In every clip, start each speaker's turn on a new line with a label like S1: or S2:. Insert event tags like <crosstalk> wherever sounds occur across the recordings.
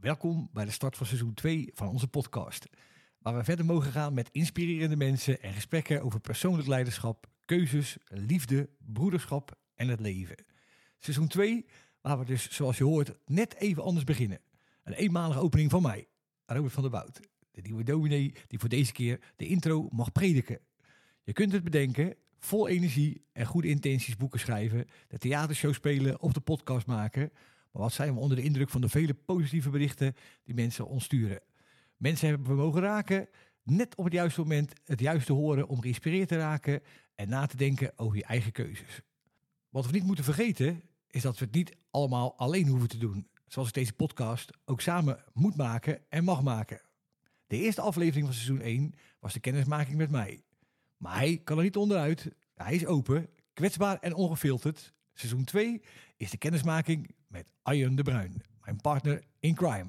S1: Welkom bij de start van seizoen 2 van onze podcast. Waar we verder mogen gaan met inspirerende mensen en gesprekken over persoonlijk leiderschap, keuzes, liefde, broederschap en het leven. Seizoen 2, waar we dus, zoals je hoort, net even anders beginnen. Een eenmalige opening van mij, Robert van der Bout. De nieuwe dominee die voor deze keer de intro mag prediken. Je kunt het bedenken, vol energie en goede intenties boeken schrijven, de theatershow spelen of de podcast maken. Maar wat zijn we onder de indruk van de vele positieve berichten die mensen ons sturen. Mensen hebben we mogen raken, net op het juiste moment het juiste horen om geïnspireerd te raken en na te denken over je eigen keuzes. Wat we niet moeten vergeten is dat we het niet allemaal alleen hoeven te doen. Zoals ik deze podcast ook samen moet maken en mag maken. De eerste aflevering van seizoen 1 was de kennismaking met mij. Maar hij kan er niet onderuit. Hij is open, kwetsbaar en ongefilterd. Seizoen 2 is de kennismaking met Arjen de Bruin, mijn partner in crime.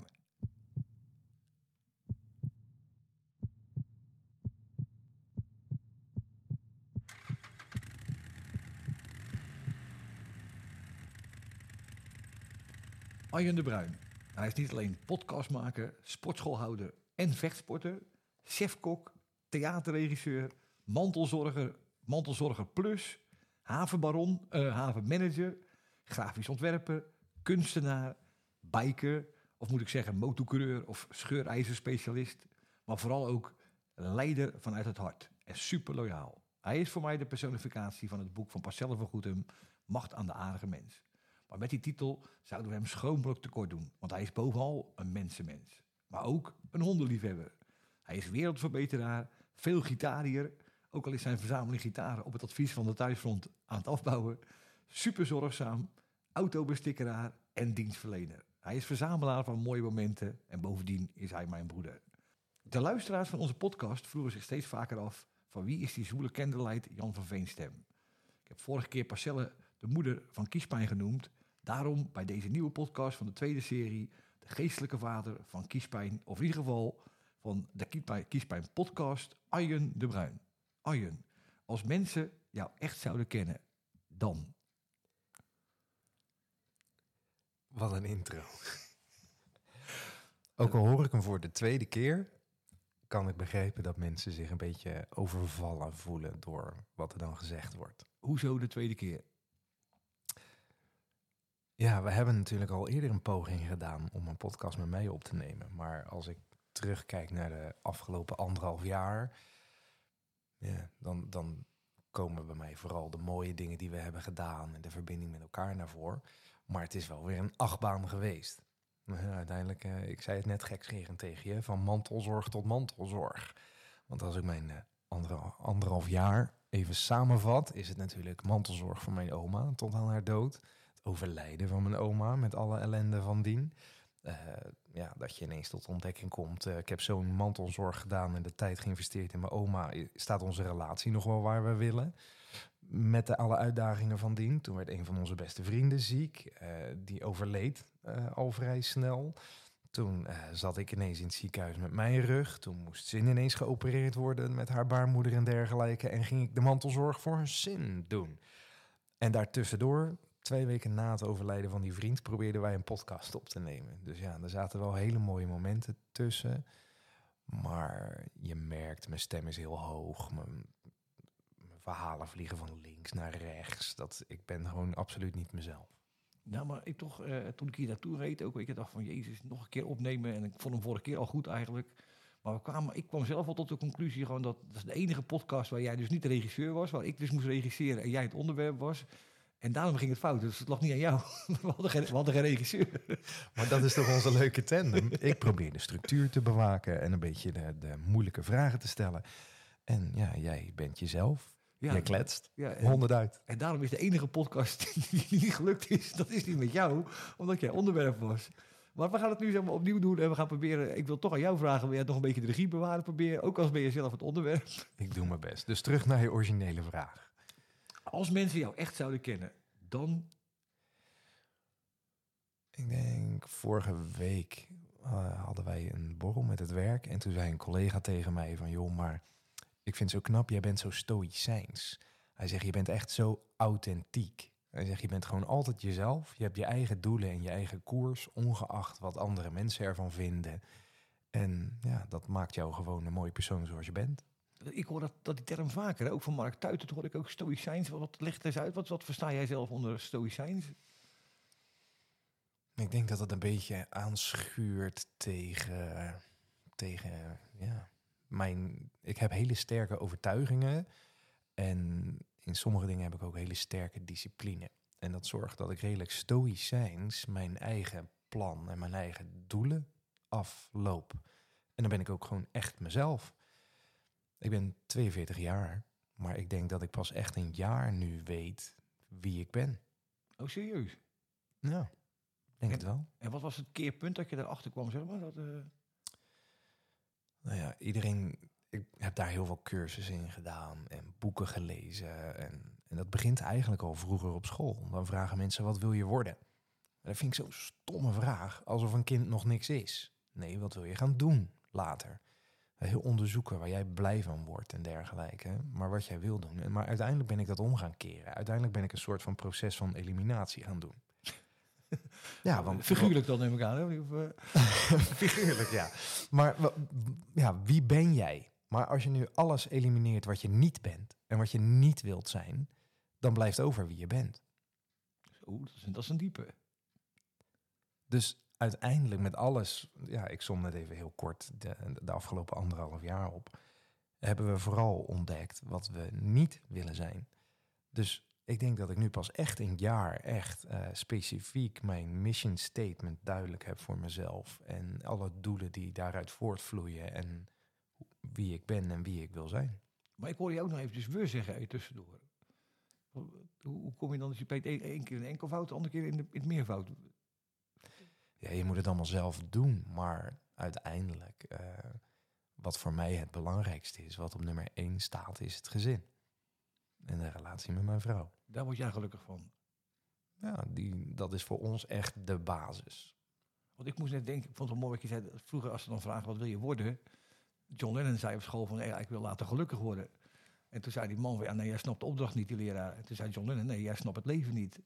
S1: Arjen de Bruin. Hij is niet alleen podcastmaker, sportschoolhouder en vechtsporter, chefkok, theaterregisseur, mantelzorger, mantelzorger plus, havenbaron, uh, havenmanager, grafisch ontwerper, kunstenaar, biker, of moet ik zeggen motocoureur of scheurijzerspecialist, maar vooral ook leider vanuit het hart en super loyaal. Hij is voor mij de personificatie van het boek van Parcelle van Goedem, Macht aan de aardige mens. Maar met die titel zouden we hem schoonbrok tekort doen, want hij is bovenal een mensenmens. Maar ook een hondenliefhebber. Hij is wereldverbeteraar, veel gitarier, ook al is zijn verzameling gitaren op het advies van de thuisfront aan het afbouwen. Super zorgzaam, autobestikkeraar en dienstverlener. Hij is verzamelaar van mooie momenten en bovendien is hij mijn broeder. De luisteraars van onze podcast vroegen zich steeds vaker af van wie is die zwoele candlelight Jan van Veenstem. Ik heb vorige keer Parcelle de moeder van kiespijn genoemd. Daarom bij deze nieuwe podcast van de tweede serie de geestelijke vader van kiespijn, of in ieder geval van de Kiespijn podcast, Arjen de Bruin. Arjen, als mensen jou echt zouden kennen, dan?
S2: Wat een intro. Ook al hoor ik hem voor de tweede keer, kan ik begrijpen dat mensen zich een beetje overvallen voelen door wat er dan gezegd wordt.
S1: Hoezo de tweede keer?
S2: Ja, we hebben natuurlijk al eerder een poging gedaan om een podcast met mij op te nemen. Maar als ik terugkijk naar de afgelopen anderhalf jaar, ja, dan, dan komen bij mij vooral de mooie dingen die we hebben gedaan en de verbinding met elkaar naar voren. Maar het is wel weer een achtbaan geweest. uiteindelijk, uh, ik zei het net gekscherend tegen je, van mantelzorg tot mantelzorg. Want als ik mijn uh, anderhalf jaar even samenvat, is het natuurlijk mantelzorg voor mijn oma tot aan haar dood. Het overlijden van mijn oma met alle ellende van dien. Ja, dat je ineens tot ontdekking komt. Ik heb zo'n mantelzorg gedaan en de tijd geïnvesteerd in mijn oma. Staat onze relatie nog wel waar we willen? Met de alle uitdagingen van dien. Toen werd een van onze beste vrienden ziek. Uh, die overleed al vrij snel. Toen zat ik ineens in het ziekenhuis met mijn rug. Toen moest Zin ineens geopereerd worden met haar baarmoeder en dergelijke. En ging ik de mantelzorg voor Zin doen. En daartussendoor twee weken na het overlijden van die vriend probeerden wij een podcast op te nemen. Dus ja, er zaten wel hele mooie momenten tussen. Maar je merkt, mijn stem is heel hoog. Mijn verhalen vliegen van links naar rechts. Dat, ik ben gewoon absoluut niet mezelf.
S1: Nou, maar ik toch, uh, toen ik hier naartoe reed, ook ik dacht van Jezus, nog een keer opnemen. En ik vond hem vorige keer al goed eigenlijk. Maar we kwamen, ik kwam zelf al tot de conclusie gewoon dat dat is de enige podcast waar jij dus niet de regisseur was, waar ik dus moest regisseren en jij het onderwerp was. En daarom ging het fout. Dus het lag niet aan jou. <laughs> We hadden geen, we hadden geen regisseur.
S2: Maar dat is toch onze leuke tandem? Ik probeer de structuur te bewaken en een beetje de, de moeilijke vragen te stellen. En ja, jij bent jezelf. Ja, jij kletst. Ja, en, honderd uit.
S1: En daarom is de enige podcast <laughs> die niet gelukt is, dat is niet met jou, omdat jij onderwerp was. Maar we gaan het nu zeg maar, opnieuw doen en we gaan proberen. Ik wil toch aan jou vragen: wil jij nog een beetje de regie bewaren? Proberen, ook als ben je zelf het onderwerp.
S2: Ik doe mijn best. Dus terug naar je originele vraag.
S1: Als mensen jou echt zouden kennen, dan?
S2: Ik denk vorige week uh, hadden wij een borrel met het werk. En toen zei een collega tegen mij van... joh, maar ik vind het zo knap, jij bent zo stoïcijns. Hij zegt, je bent echt zo authentiek. Hij zegt, je bent gewoon altijd jezelf. Je hebt je eigen doelen en je eigen koers, ongeacht wat andere mensen ervan vinden. En ja, dat maakt jou gewoon een mooie persoon zoals je bent.
S1: Ik hoor dat, dat die term vaker, hè, ook van Mark Tuiten, dat hoor ik ook stoïcijns. Wat, leg eens uit, wat, wat versta jij zelf onder stoïcijns?
S2: Ik denk dat het een beetje aanschuurt tegen, tegen ja, mijn... Ik heb hele sterke overtuigingen en in sommige dingen heb ik ook hele sterke discipline. En dat zorgt dat ik redelijk stoïcijns mijn eigen plan en mijn eigen doelen afloop. En dan ben ik ook gewoon echt mezelf. Ik ben 42 jaar, maar ik denk dat ik pas echt een jaar nu weet wie ik ben.
S1: Oh, serieus?
S2: Ja, denk het wel.
S1: En wat was het keerpunt dat je erachter kwam, zeg maar? Dat, eh,
S2: Nou ja, iedereen. Ik heb daar heel veel cursussen in gedaan en boeken gelezen. En, en dat begint eigenlijk al vroeger op school. Dan vragen mensen: wat wil je worden? En dat vind ik zo'n stomme vraag, alsof een kind nog niks is. Nee, wat wil je gaan doen later? Heel onderzoeken waar jij blij van wordt en dergelijke. Maar wat jij wil doen. En Maar uiteindelijk ben ik dat om gaan keren. Uiteindelijk ben ik een soort van proces van eliminatie gaan doen. <laughs> Ja, want
S1: Figuurlijk dan neem ik aan. Hè? Eh, <laughs>
S2: Figuurlijk, ja. Maar ja, wie ben jij? Maar als je nu alles elimineert wat je niet bent en wat je niet wilt zijn, dan blijft over wie je bent.
S1: Oeh, dat is, een- dat is een diepe.
S2: Dus uiteindelijk met alles, ja, ik som net even heel kort de, de afgelopen anderhalf jaar op, hebben we vooral ontdekt wat we niet willen zijn. Dus ik denk dat ik nu pas echt een jaar echt eh, specifiek mijn mission statement duidelijk heb voor mezelf. En alle doelen die daaruit voortvloeien en wie ik ben en wie ik wil zijn.
S1: Maar ik hoor je ook nog eventjes we zeggen er tussendoor. Hoe, kom je dan als je peet één keer in de enkelvoud, de andere keer in, de, in het meervoud?
S2: Ja, je moet het allemaal zelf doen, maar uiteindelijk, eh, wat voor mij het belangrijkste is, wat op nummer één staat, is het gezin. En de relatie met mijn vrouw.
S1: Daar word jij gelukkig van.
S2: Ja, die, dat is voor ons echt de basis.
S1: Want ik moest net denken, ik vond het mooi wat je zei. Vroeger als ze dan vragen, wat wil je worden? John Lennon zei op school van, ja, ik wil later gelukkig worden. En toen zei die man, ja, nee, jij snapt de opdracht niet, die leraar. En toen zei John Lennon, nee, jij snapt het leven niet.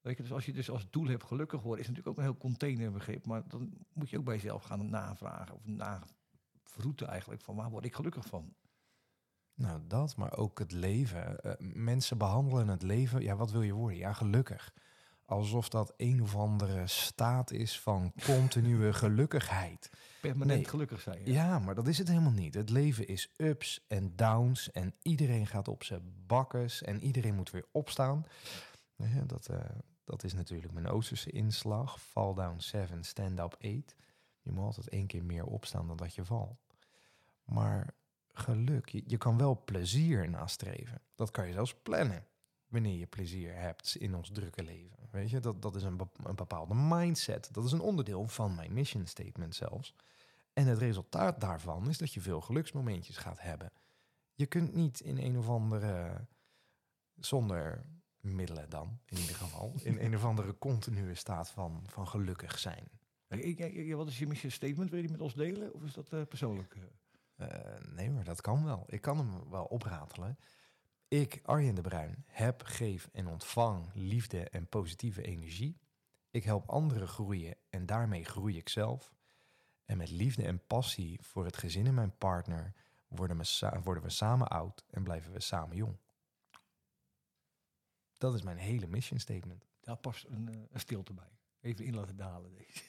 S1: Weet je, dus als je dus als doel hebt gelukkig worden, is natuurlijk ook een heel containerbegrip. Maar dan moet je ook bij jezelf gaan navragen, of navroeten eigenlijk, van waar word ik gelukkig van?
S2: Nou, dat, maar ook het leven. Eh, mensen behandelen het leven, ja, wat wil je worden? Ja, gelukkig. Alsof dat een of andere staat is van continue <laughs> gelukkigheid.
S1: Permanent
S2: Nee.
S1: gelukkig zijn. Ja.
S2: Ja, maar dat is het helemaal niet. Het leven is ups en downs en iedereen gaat op zijn bakkes en iedereen moet weer opstaan. Ja, dat, eh, dat is natuurlijk mijn Oosterse inslag. Fall down 7, stand up 8. Je moet altijd één keer meer opstaan dan dat je valt. Maar geluk, je, kan wel plezier nastreven. Dat kan je zelfs plannen. Wanneer je plezier hebt in ons drukke leven. Weet je, dat, dat is een, een bepaalde mindset. Dat is een onderdeel van mijn mission statement zelfs. En het resultaat daarvan is dat je veel geluksmomentjes gaat hebben. Je kunt niet in een of andere, zonder middelen dan, in ieder geval, in een of andere continue staat van, van gelukkig zijn.
S1: Wat is je mission statement? Wil je die met ons delen? Of is dat eh, persoonlijk? Eh?
S2: Nee, maar dat kan wel. Ik kan hem wel opratelen. Ik, Arjen de Bruin, heb, geef en ontvang liefde en positieve energie. Ik help anderen groeien en daarmee groei ik zelf. En met liefde en passie voor het gezin en mijn partner worden we, worden we samen oud en blijven we samen jong. Dat is mijn hele mission statement.
S1: Daar past een, eh, een stilte bij. Even in laten dalen deze.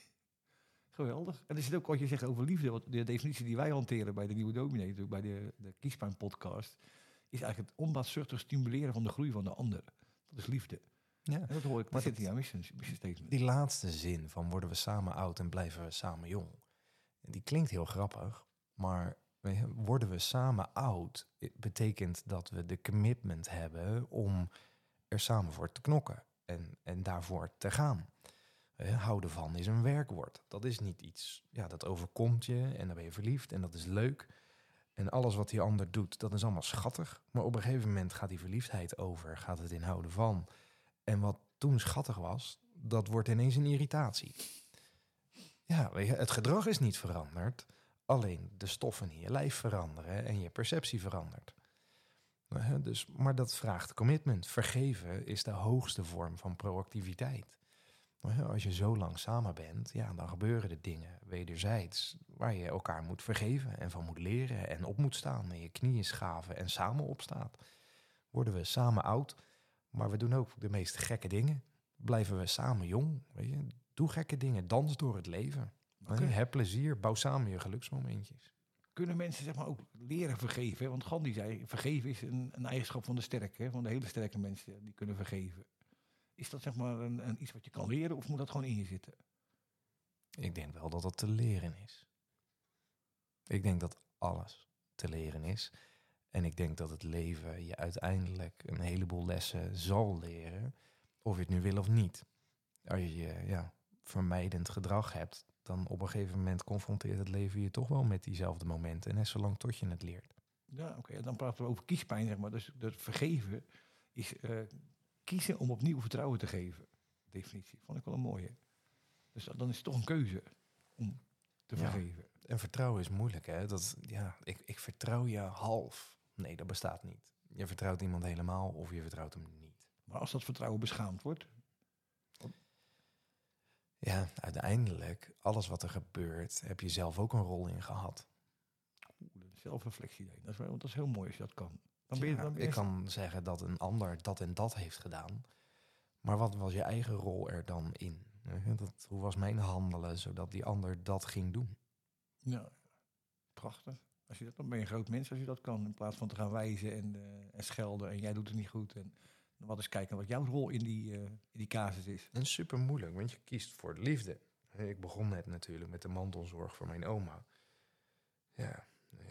S1: Geweldig. En er zit ook wat je zegt over liefde. Want de definitie die wij hanteren bij de Nieuwe Dominee, natuurlijk bij de, de Kiespijn podcast, is eigenlijk het onbaatzuchtig stimuleren van de groei van de ander. Dat is liefde.
S2: Ja.
S1: En dat hoor ik,
S2: Maar
S1: dat zit mission, mission statement.
S2: Die laatste zin van worden we samen oud en blijven we samen jong. Die klinkt heel grappig, maar worden we samen oud betekent dat we de commitment hebben om er samen voor te knokken en, en daarvoor te gaan. Houden van is een werkwoord. Dat is niet iets, ja, dat overkomt je en dan ben je verliefd en dat is leuk. En alles wat die ander doet, dat is allemaal schattig. Maar op een gegeven moment gaat die verliefdheid over, gaat het in houden van. En wat toen schattig was, dat wordt ineens een irritatie. Ja, het gedrag is niet veranderd. Alleen de stoffen in je lijf veranderen en je perceptie verandert. Hè, Dus, maar dat vraagt commitment. Vergeven is de hoogste vorm van proactiviteit. Hè, Als je zo lang samen bent, ja, dan gebeuren er dingen wederzijds waar je elkaar moet vergeven en van moet leren en op moet staan en je knieën schaven en samen opstaat. Worden we samen oud, maar we doen ook de meest gekke dingen. Blijven we samen jong, weet je? Doe gekke dingen, dans door het leven. Heb plezier, bouw samen je geluksmomentjes.
S1: Kunnen mensen zeg maar ook leren vergeven? Want Gandhi zei, vergeven is een, een eigenschap van de sterke, van de hele sterke mensen die kunnen vergeven. Is dat zeg maar een, een iets wat je kan leren of moet dat gewoon in je zitten?
S2: Ik denk wel dat dat te leren is. Ik denk dat alles te leren is. En ik denk dat het leven je uiteindelijk een heleboel lessen zal leren, of je het nu wil of niet. Als je ja, vermijdend gedrag hebt, dan op een gegeven moment confronteert het leven je toch wel met diezelfde momenten. En net zolang tot je het leert.
S1: Ja, oké. dan praten we over kiespijn, zeg maar. Dus dat vergeven is eh, kiezen om opnieuw vertrouwen te geven. Definitie. Vond ik wel een mooie. Dus dat- dan is het toch een keuze om te
S2: Ja.
S1: vergeven.
S2: En vertrouwen is moeilijk, hè? Dat, ja, ik, ik vertrouw je half. Nee, dat bestaat niet. Je vertrouwt iemand helemaal of je vertrouwt hem niet.
S1: Maar als dat vertrouwen beschaamd wordt,
S2: Ja, uiteindelijk, alles wat er gebeurt, heb je zelf ook een rol in gehad.
S1: oeh, zelfreflectie. Dat is, wel, dat is heel mooi als je dat kan. Dan ben je,
S2: Ja,
S1: dan ben je
S2: ik kan zeggen dat een ander dat en dat heeft gedaan. Maar wat was je eigen rol er dan in? Dat, hoe was mijn handelen zodat die ander dat ging doen?
S1: Ja, prachtig. Als je dat, dan ben je een groot mens als je dat kan. In plaats van te gaan wijzen en, eh, en schelden en jij doet het niet goed. En wat eens kijken wat jouw rol in die, eh, in die casus is.
S2: En super moeilijk, want je kiest voor de liefde. Ik begon net natuurlijk met de mantelzorg voor mijn oma. Ja,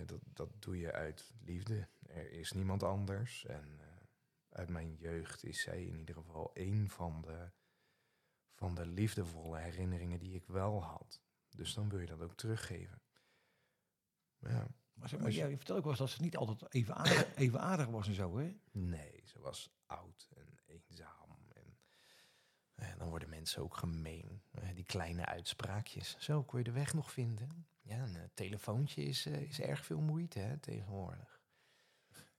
S2: dat, dat doe je uit liefde. Er is niemand anders. En eh, uit mijn jeugd is zij in ieder geval één van de, van de liefdevolle herinneringen die ik wel had. Dus dan wil je dat ook teruggeven. Ja,
S1: Maar, zeg maar vertelt ook wel eens dat ze niet altijd even aardig, <coughs> even aardig was en zo, hè?
S2: nee, ze was oud en eenzaam. En eh, dan worden mensen ook gemeen. Eh, die kleine uitspraakjes. Zo, kun je de weg nog vinden? Ja, een eh, telefoontje is, eh, is erg veel moeite hè, tegenwoordig.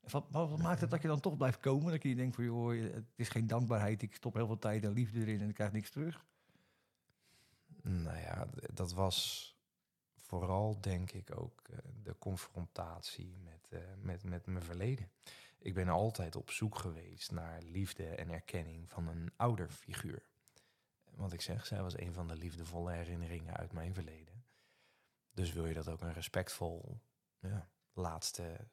S1: En Wat, wat, wat maakt het dat je dan toch blijft komen? Dat je denkt van, joh, je- het is geen dankbaarheid. Ik stop heel veel tijd en liefde erin en ik krijg niks terug.
S2: Nou ja, dat was vooral denk ik ook eh, de confrontatie met, eh, met, met mijn verleden. Ik ben altijd op zoek geweest naar liefde en erkenning van een ouderfiguur. Want ik zeg, zij was een van de liefdevolle herinneringen uit mijn verleden. Dus wil je dat ook een respectvol ja, laatste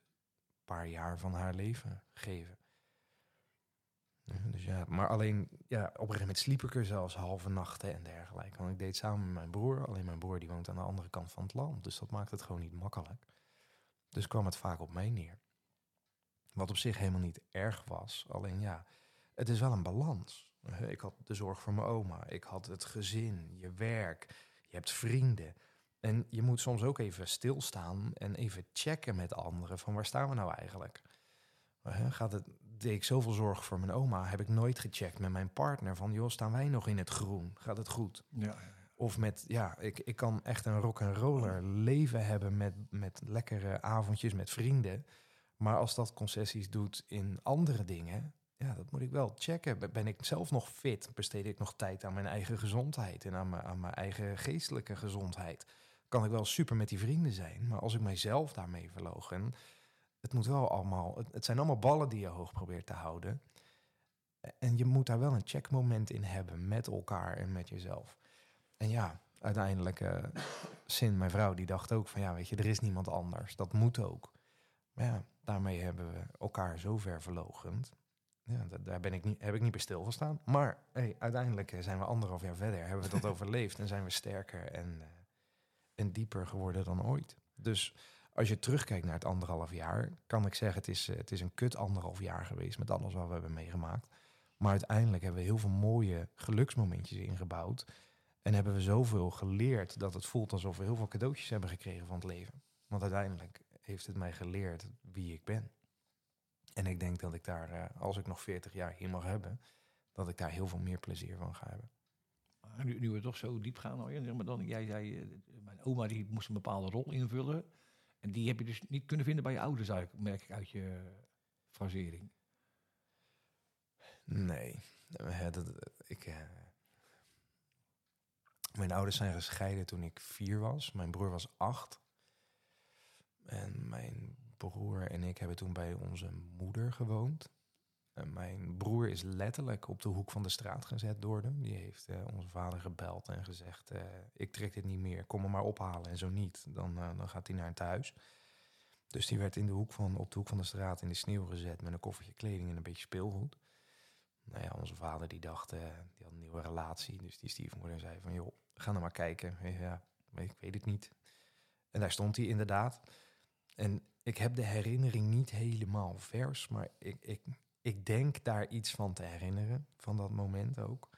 S2: paar jaar van haar leven geven. Ja, Dus ja, maar alleen, ja, op een gegeven moment sliep ik er zelfs halve nachten en dergelijke. Want ik deed samen met mijn broer. Alleen mijn broer die woont aan de andere kant van het land. Dus dat maakt het gewoon niet makkelijk. Dus kwam het vaak op mij neer. Wat op zich helemaal niet erg was. Alleen ja, het is wel een balans. Ik had de zorg voor mijn oma. Ik had het gezin, je werk. Je hebt vrienden. En je moet soms ook even stilstaan en even checken met anderen. Van waar staan we nou eigenlijk? Gaat het, deed ik zoveel zorg voor mijn oma, heb ik nooit gecheckt met mijn partner. Van joh, staan wij nog in het groen? Gaat het goed?
S1: Ja,
S2: Of met, ja, ik, ik kan echt een rock and roller leven hebben met, met lekkere avondjes met vrienden. Maar als dat concessies doet in andere dingen, ja, dat moet ik wel checken. Ben- Ben ik zelf nog fit? Besteed ik nog tijd aan mijn eigen gezondheid en aan mijn, aan mijn eigen geestelijke gezondheid? Kan ik wel super met die vrienden zijn, maar als ik mijzelf daarmee verloochen, het moet wel allemaal, het, het zijn allemaal ballen die je hoog probeert te houden. En je moet daar wel een checkmoment in hebben met elkaar en met jezelf. En ja, uiteindelijk, eh Sin, mijn vrouw, die dacht ook van ja, weet je, er is niemand anders. Dat moet ook. Maar ja, daarmee hebben we elkaar zo ver verlogend. Ja, da- daar ben ik niet, heb ik niet bij stilgestaan. Maar hey, uiteindelijk eh, zijn we anderhalf jaar verder, hebben we dat <laughs> overleefd en zijn we sterker en, eh, en dieper geworden dan ooit. Dus als je terugkijkt naar het anderhalf jaar, kan ik zeggen, het is, eh, het is een kut anderhalf jaar geweest met alles wat we hebben meegemaakt. Maar uiteindelijk hebben we heel veel mooie geluksmomentjes ingebouwd. En hebben we zoveel geleerd dat het voelt alsof we heel veel cadeautjes hebben gekregen van het leven. Want uiteindelijk heeft het mij geleerd wie ik ben. En ik denk dat ik daar, eh, als ik nog 40 jaar hier mag hebben, dat ik daar heel veel meer plezier van ga hebben.
S1: Nu, nu we toch zo diep gaan, maar dan, jij zei, eh, mijn oma die moest een bepaalde rol invullen. En die heb je dus niet kunnen vinden bij je ouders, merk ik uit je frasering?
S2: Nee. Dat, ik, eh, mijn ouders zijn gescheiden toen ik vier was. Mijn broer was acht. En mijn broer en ik hebben toen bij onze moeder gewoond. En mijn broer is letterlijk op de hoek van de straat gezet door hem. Die heeft eh, onze vader gebeld en gezegd: eh, Ik trek dit niet meer, kom me maar ophalen. En zo niet, dan, eh, dan gaat hij naar een thuis. Dus die werd in de hoek van, op de hoek van de straat in de sneeuw gezet met een koffertje kleding en een beetje speelgoed. Nou ja, onze vader die dacht, eh, die had een nieuwe relatie. Dus die stiefmoeder zei van, joh, ga nou maar kijken. Ja, ik weet het niet. En daar stond hij inderdaad. En ik heb de herinnering niet helemaal vers, maar ik, ik, ik denk daar iets van te herinneren, van dat moment ook.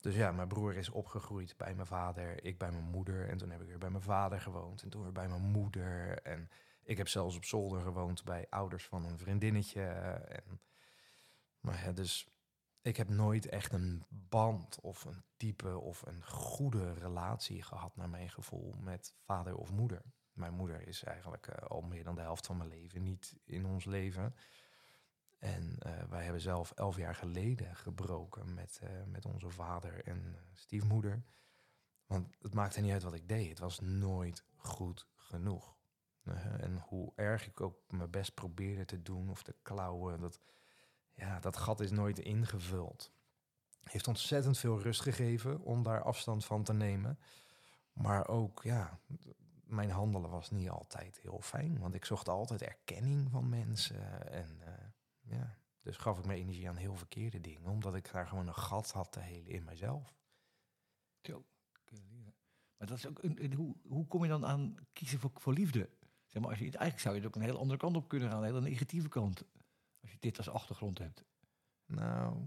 S2: Dus ja, mijn broer is opgegroeid bij mijn vader, ik bij mijn moeder. En toen heb ik weer bij mijn vader gewoond en toen weer bij mijn moeder. En ik heb zelfs op zolder gewoond bij ouders van een vriendinnetje. En, maar ja, dus ik heb nooit echt een band of een type of een goede relatie gehad, naar mijn gevoel, met vader of moeder. Mijn moeder is eigenlijk uh, al meer dan de helft van mijn leven niet in ons leven. En uh, wij hebben zelf elf jaar geleden gebroken met, uh, met onze vader en stiefmoeder. Want het maakte niet uit wat ik deed. Het was nooit goed genoeg. en hoe erg ik ook mijn best probeerde te doen of te klauwen, dat, ja, dat gat is nooit ingevuld. Heeft ontzettend veel rust gegeven om daar afstand van te nemen. Maar ook, ja, mijn handelen was niet altijd heel fijn. Want ik zocht altijd erkenning van mensen. En ja, dus gaf ik mijn energie aan heel verkeerde dingen. Omdat ik daar gewoon een gat had te helen in mijzelf.
S1: Zo, maar dat is ook een, hoe, hoe kom je dan aan kiezen voor, voor liefde? Zeg maar, als je, eigenlijk zou je het ook een hele andere kant op kunnen gaan, een hele negatieve kant. Als je dit als achtergrond hebt.
S2: Nou,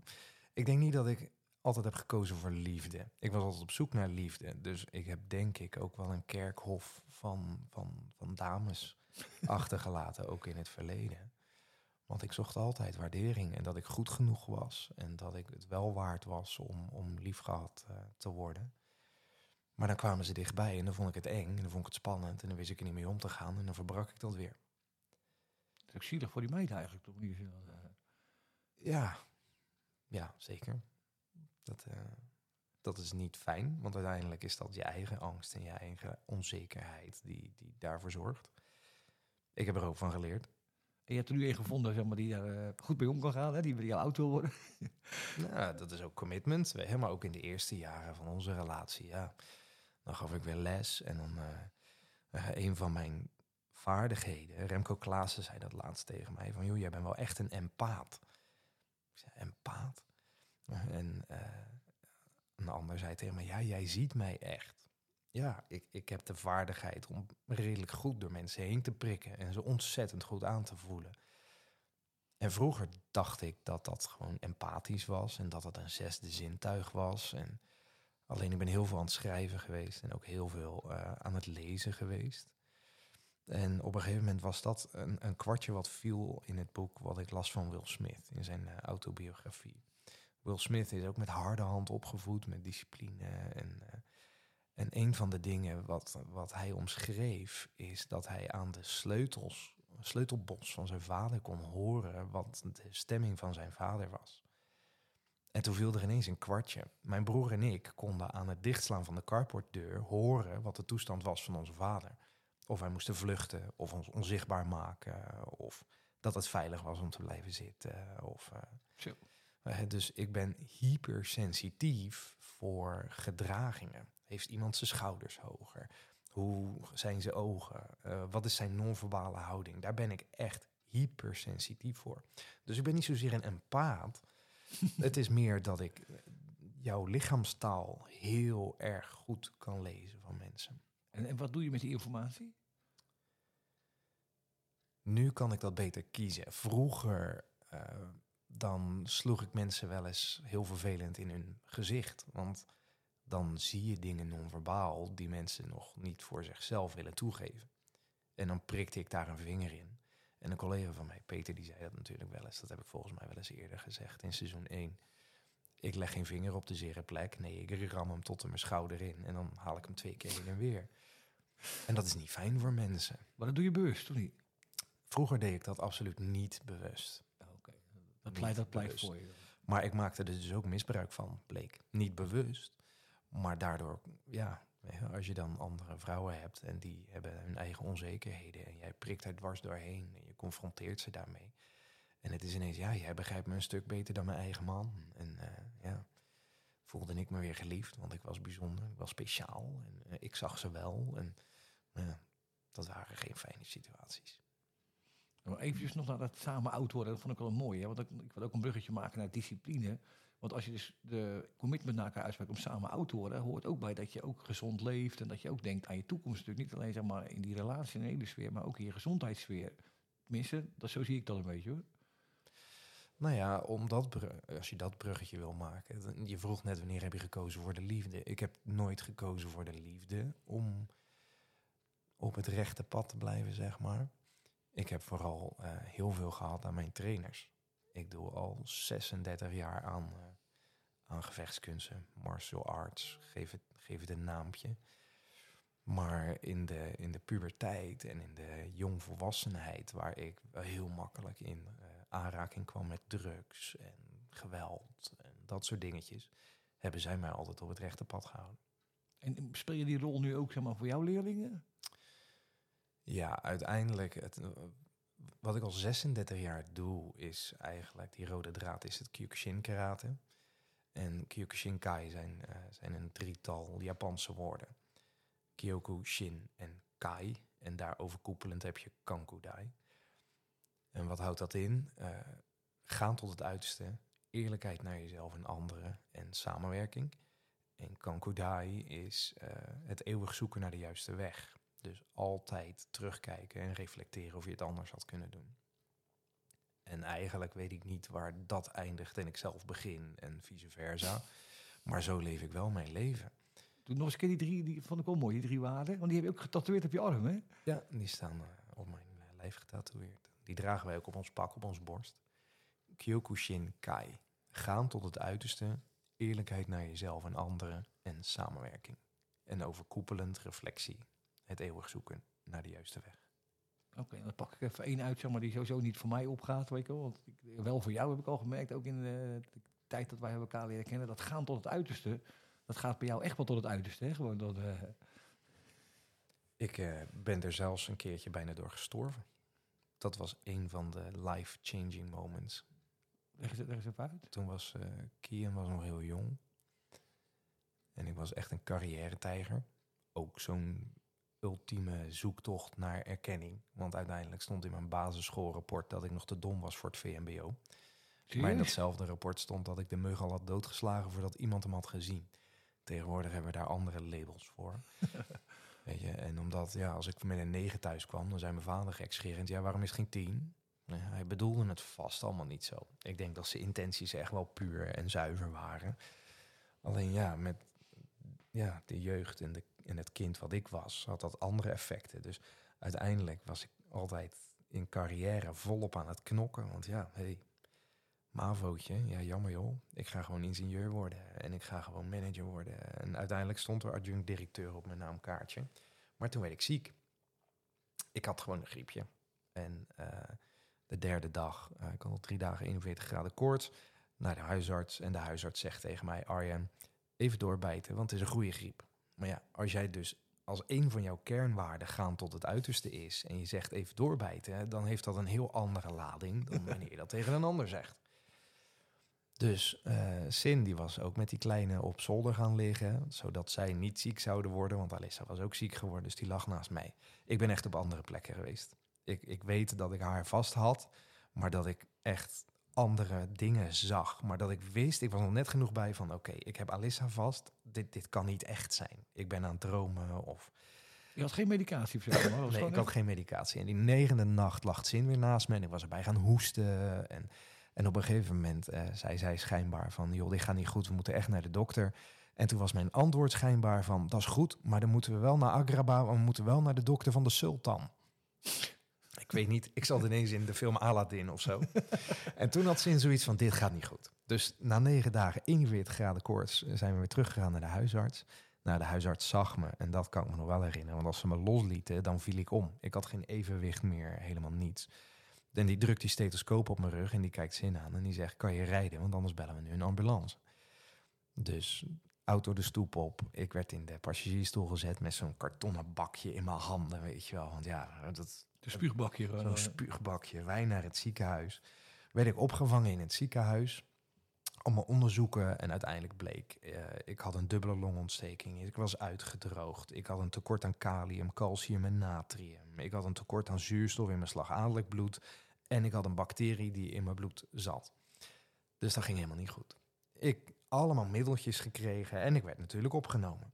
S2: ik denk niet dat ik altijd heb gekozen voor liefde. Ik was altijd op zoek naar liefde. Dus ik heb denk ik ook wel een kerkhof van, van, van dames <laughs> achtergelaten, ook in het verleden. Want ik zocht altijd waardering en dat ik goed genoeg was. En dat ik het wel waard was om, om lief gehad uh, te worden. Maar dan kwamen ze dichtbij en dan vond ik het eng en dan vond ik het spannend. En dan wist ik er niet mee om te gaan en dan verbrak ik dat weer.
S1: Dat is ook zielig voor die meid eigenlijk, toch? Niet uh...
S2: Ja, ja, zeker. Dat, uh, dat is niet fijn, want uiteindelijk is dat je eigen angst en je eigen onzekerheid die, die daarvoor zorgt. Ik heb er ook van geleerd.
S1: En je hebt er nu een gevonden zeg maar, die daar uh, goed mee om kan gaan, hè? die bij jouw auto wil worden. <laughs>
S2: nou, dat is ook commitment. Helemaal ook in de eerste jaren van onze relatie. Ja. Dan gaf ik weer les en dan uh, een van mijn vaardigheden. Remco Klaassen zei dat laatst tegen mij. Van, joh, jij bent wel echt een empaat. Ik zei, empaat? En een ander zei tegen mij, ja, jij ziet mij echt. Ja, ik, ik heb de vaardigheid om redelijk goed door mensen heen te prikken en ze ontzettend goed aan te voelen. En vroeger dacht ik dat dat gewoon empathisch was en dat het een zesde zintuig was. En alleen ik ben heel veel aan het schrijven geweest en ook heel veel uh, aan het lezen geweest. En op een gegeven moment was dat een, een, kwartje wat viel in het boek wat ik las van Will Smith in zijn uh, autobiografie. Will Smith is ook met harde hand opgevoed, met discipline. En, uh, en een van de dingen wat, wat hij omschreef, is dat hij aan de sleutels, sleutelbos van zijn vader kon horen wat de stemming van zijn vader was. En toen viel er ineens een kwartje. Mijn broer en ik konden aan het dichtslaan van de carportdeur horen wat de toestand was van onze vader. Of wij moesten vluchten, of ons onzichtbaar maken, of dat het veilig was om te blijven zitten. Of, uh, uh, dus ik ben hypersensitief voor gedragingen. Heeft iemand zijn schouders hoger? Hoe zijn zijn ogen? Uh, wat is zijn non-verbale houding? Daar ben ik echt hypersensitief voor. Dus ik ben niet zozeer een empaat. <laughs> het is meer dat ik jouw lichaamstaal heel erg goed kan lezen van mensen.
S1: En, en wat doe je met die informatie?
S2: Nu kan ik dat beter kiezen. Vroeger uh, dan sloeg ik mensen wel eens heel vervelend in hun gezicht. Want dan zie je dingen non-verbaal die mensen nog niet voor zichzelf willen toegeven. En dan prikte ik daar een vinger in. En een collega van mij, Peter, die zei dat natuurlijk wel eens. Dat heb ik volgens mij wel eens eerder gezegd in seizoen 1. Ik leg geen vinger op de zere plek. Nee, ik ram hem tot in mijn schouder in. En dan haal ik hem twee keer in en weer. En dat is niet fijn voor mensen.
S1: Maar dat doe je bewust, of niet?
S2: Vroeger deed ik dat absoluut niet bewust.
S1: Dat pleit, dat pleit voor je.
S2: Maar ik maakte er dus ook misbruik van, bleek. Niet bewust, maar daardoor, ja, als je dan andere vrouwen hebt en die hebben hun eigen onzekerheden en jij prikt er dwars doorheen en je confronteert ze daarmee. En het is ineens, ja, jij begrijpt me een stuk beter dan mijn eigen man. En eh, ja, voelde ik me weer geliefd, want ik was bijzonder, ik was speciaal en eh, ik zag ze wel. En ja, dat waren geen fijne situaties.
S1: Eventjes nog naar dat samen oud worden, dat vond ik wel mooi. Hè? Want ik, wil ook een bruggetje maken naar discipline. Want als je dus de commitment naar elkaar uitspreekt om samen oud te worden, hoort ook bij dat je ook gezond leeft en dat je ook denkt aan je toekomst. Natuurlijk niet alleen zeg maar, in die relatie en de hele sfeer, maar ook in je gezondheidssfeer. Tenminste, dat, zo zie ik dat een beetje hoor.
S2: Nou ja, om dat als je dat bruggetje wil maken. Je vroeg net wanneer heb je gekozen voor de liefde. Ik heb nooit gekozen voor de liefde om op het rechte pad te blijven, zeg maar. Ik heb vooral eh, heel veel gehad aan mijn trainers. Ik doe al 36 jaar aan, eh, aan gevechtskunsten, martial arts, geef het, geef het een naampje. Maar in de, in de puberteit en in de jongvolwassenheid, waar ik heel makkelijk in eh, aanraking kwam met drugs en geweld en dat soort dingetjes, hebben zij mij altijd op het rechte pad gehouden.
S1: En speel je die rol nu ook zeg maar, voor jouw leerlingen?
S2: Ja, uiteindelijk, het, wat ik al 36 jaar doe, is eigenlijk, die rode draad is het Kyokushin karate. En Kyokushin Kai zijn, eh, zijn een drietal Japanse woorden. Kyoku, Shin en Kai. En daar overkoepelend heb je Kankudai. En wat houdt dat in? Eh, gaan tot het uiterste, eerlijkheid naar jezelf en anderen en samenwerking. En Kankudai is eh, het eeuwig zoeken naar de juiste weg. Dus altijd terugkijken en reflecteren of je het anders had kunnen doen. En eigenlijk weet ik niet waar dat eindigt en ik zelf begin en vice versa. Maar zo leef ik wel mijn leven.
S1: Doe nog eens een keer die drie, die vond ik wel mooi, die drie waarden. Want die heb je ook getatoeëerd op je arm, hè?
S2: Ja, die staan eh, op mijn eh, lijf getatoeëerd. Die dragen wij ook op ons pak, op ons borst. Kyokushin Kai. Gaan tot het uiterste, eerlijkheid naar jezelf en anderen en samenwerking. En overkoepelend reflectie, het eeuwig zoeken naar de juiste weg.
S1: Oké, dan pak ik even één uit, zeg maar, die sowieso niet voor mij opgaat, weet je wel. Want ik, wel voor jou heb ik al gemerkt, ook in de, de tijd dat wij elkaar leren kennen, dat gaan tot het uiterste, dat gaat bij jou echt wel tot het uiterste, hè? Gewoon dat, eh,
S2: Ik eh, ben er zelfs een keertje bijna door gestorven. Dat was een van de life-changing moments.
S1: leg eens, even uit.
S2: Toen was eh Kian was nog heel jong. En ik was echt een carrière-tijger. Ook zo'n ultieme zoektocht naar erkenning. Want uiteindelijk stond in mijn basisschoolrapport dat ik nog te dom was voor het VMBO. Maar in datzelfde rapport stond dat ik de mug al had doodgeslagen voordat iemand hem had gezien. Tegenwoordig hebben we daar andere labels voor. <laughs> Weet je, en omdat, ja, als ik met een 9 thuis kwam, dan zei mijn vader gekscherend, ja, waarom is het geen 10? Nou ja, hij bedoelde het vast allemaal niet zo. Ik denk dat zijn intenties echt wel puur en zuiver waren. Alleen ja, met ja, de jeugd en, de, en het kind wat ik was, had dat andere effecten. Dus uiteindelijk was ik altijd in carrière volop aan het knokken. Want ja, hé, hey, Mavootje, ja jammer joh. Ik ga gewoon ingenieur worden en ik ga gewoon manager worden. En uiteindelijk stond er adjunct directeur op mijn naamkaartje. Maar toen werd ik ziek. Ik had gewoon een griepje. En eh, de derde dag, eh, ik had al drie dagen 41 graden koorts, naar de huisarts. En de huisarts zegt tegen mij, Arjen, even doorbijten, want het is een goede griep. Maar ja, als jij dus als een van jouw kernwaarden gaan tot het uiterste is... en je zegt even doorbijten, dan heeft dat een heel andere lading... dan <laughs> wanneer je dat tegen een ander zegt. Dus Sin die was ook met die kleine op zolder gaan liggen... zodat zij niet ziek zouden worden, want Alissa was ook ziek geworden... dus die lag naast mij. Ik ben echt op andere plekken geweest. Ik, ik weet dat ik haar vast had, maar dat ik echt andere dingen zag. Maar dat ik wist, ik was nog net genoeg bij van... oké, ik heb Alissa vast, dit, dit kan niet echt zijn. Ik ben aan het dromen of...
S1: Je had geen medicatie of zo?
S2: Nee, ik ook
S1: echt-
S2: geen medicatie. En die negende nacht lag Zin weer naast me en ik was erbij gaan hoesten. En, en op een gegeven moment eh, zei zij schijnbaar van... joh, dit gaat niet goed, we moeten echt naar de dokter. En toen was mijn antwoord schijnbaar van... dat is goed, maar dan moeten we wel naar Agraba... we moeten wel naar de dokter van de sultan. Ik weet niet, ik zat ineens in de film Aladdin of zo. <laughs> en toen had Zin zoiets van, dit gaat niet goed. Dus na negen dagen, 41 graden koorts... zijn we weer teruggegaan naar de huisarts... Nou, de huisarts zag me en dat kan ik me nog wel herinneren. Want als ze me loslieten, dan viel ik om. Ik had geen evenwicht meer, helemaal niets. En die drukt die stethoscoop op mijn rug en die kijkt zin aan. En die zegt, kan je rijden? Want anders bellen we nu een ambulance. Dus auto de stoep op. Ik werd in de passagiersstoel gezet met zo'n kartonnen bakje in mijn handen, weet je wel. Want ja, dat,
S1: De spuugbakje gewoon.
S2: zo'n
S1: eh.
S2: spuugbakje. Wij naar het ziekenhuis. Werd ik opgevangen in het ziekenhuis. Allemaal onderzoeken en uiteindelijk bleek... eh, ik had een dubbele longontsteking. Ik was uitgedroogd. Ik had een tekort aan kalium, calcium en natrium. Ik had een tekort aan zuurstof in mijn slagadelijk bloed. En ik had een bacterie die in mijn bloed zat. Dus dat ging helemaal niet goed. Ik allemaal middeltjes gekregen en ik werd natuurlijk opgenomen.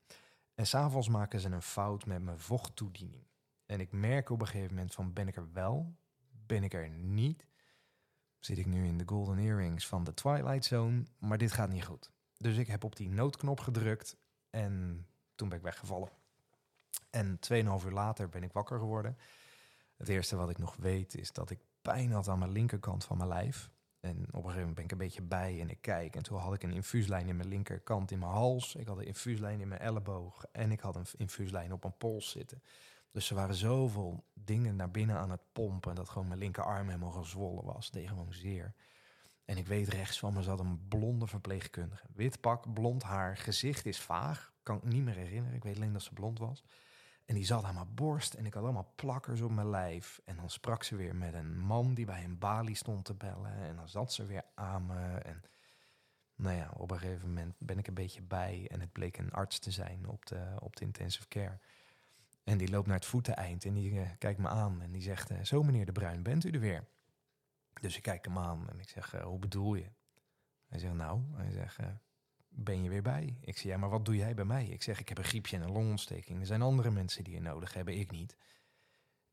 S2: En s'avonds maken ze een fout met mijn vochttoediening. En ik merk op een gegeven moment van ben ik er wel, ben ik er niet. Zit ik nu in de golden earrings van de Twilight Zone, maar dit gaat niet goed. Dus ik heb op die noodknop gedrukt en toen ben ik weggevallen. En 2,5 uur later ben ik wakker geworden. Het eerste wat ik nog weet is dat ik pijn had aan mijn linkerkant van mijn lijf. En op een gegeven moment ben ik een beetje bij en ik kijk. En toen had ik een infuuslijn in mijn linkerkant in mijn hals. Ik had een infuuslijn in mijn elleboog. En ik had een infuuslijn op mijn pols zitten. Dus er waren zoveel dingen naar binnen aan het pompen. Dat gewoon mijn linkerarm helemaal gezwollen was. Gewoon zeer. En ik weet rechts van me zat een blonde verpleegkundige. Wit pak, blond haar, gezicht is vaag. Kan ik niet meer herinneren. Ik weet alleen dat ze blond was. En die zat aan mijn borst en ik had allemaal plakkers op mijn lijf. En dan sprak ze weer met een man die bij een balie stond te bellen. En dan zat ze weer aan me. En nou ja, op een gegeven moment ben ik een beetje bij. En het bleek een arts te zijn op de, op de intensive care. En die loopt naar het voeteneind en die eh, kijkt me aan. En die zegt, eh, zo meneer De Bruin, bent u er weer? Dus ik kijk hem aan en ik zeg, eh, hoe bedoel je? Hij zegt, nou, hij zegt, ben je weer bij? Ik zeg, ja, maar wat doe jij bij mij? Ik zeg, ik heb een griepje en een longontsteking. Er zijn andere mensen die je nodig hebben, ik niet.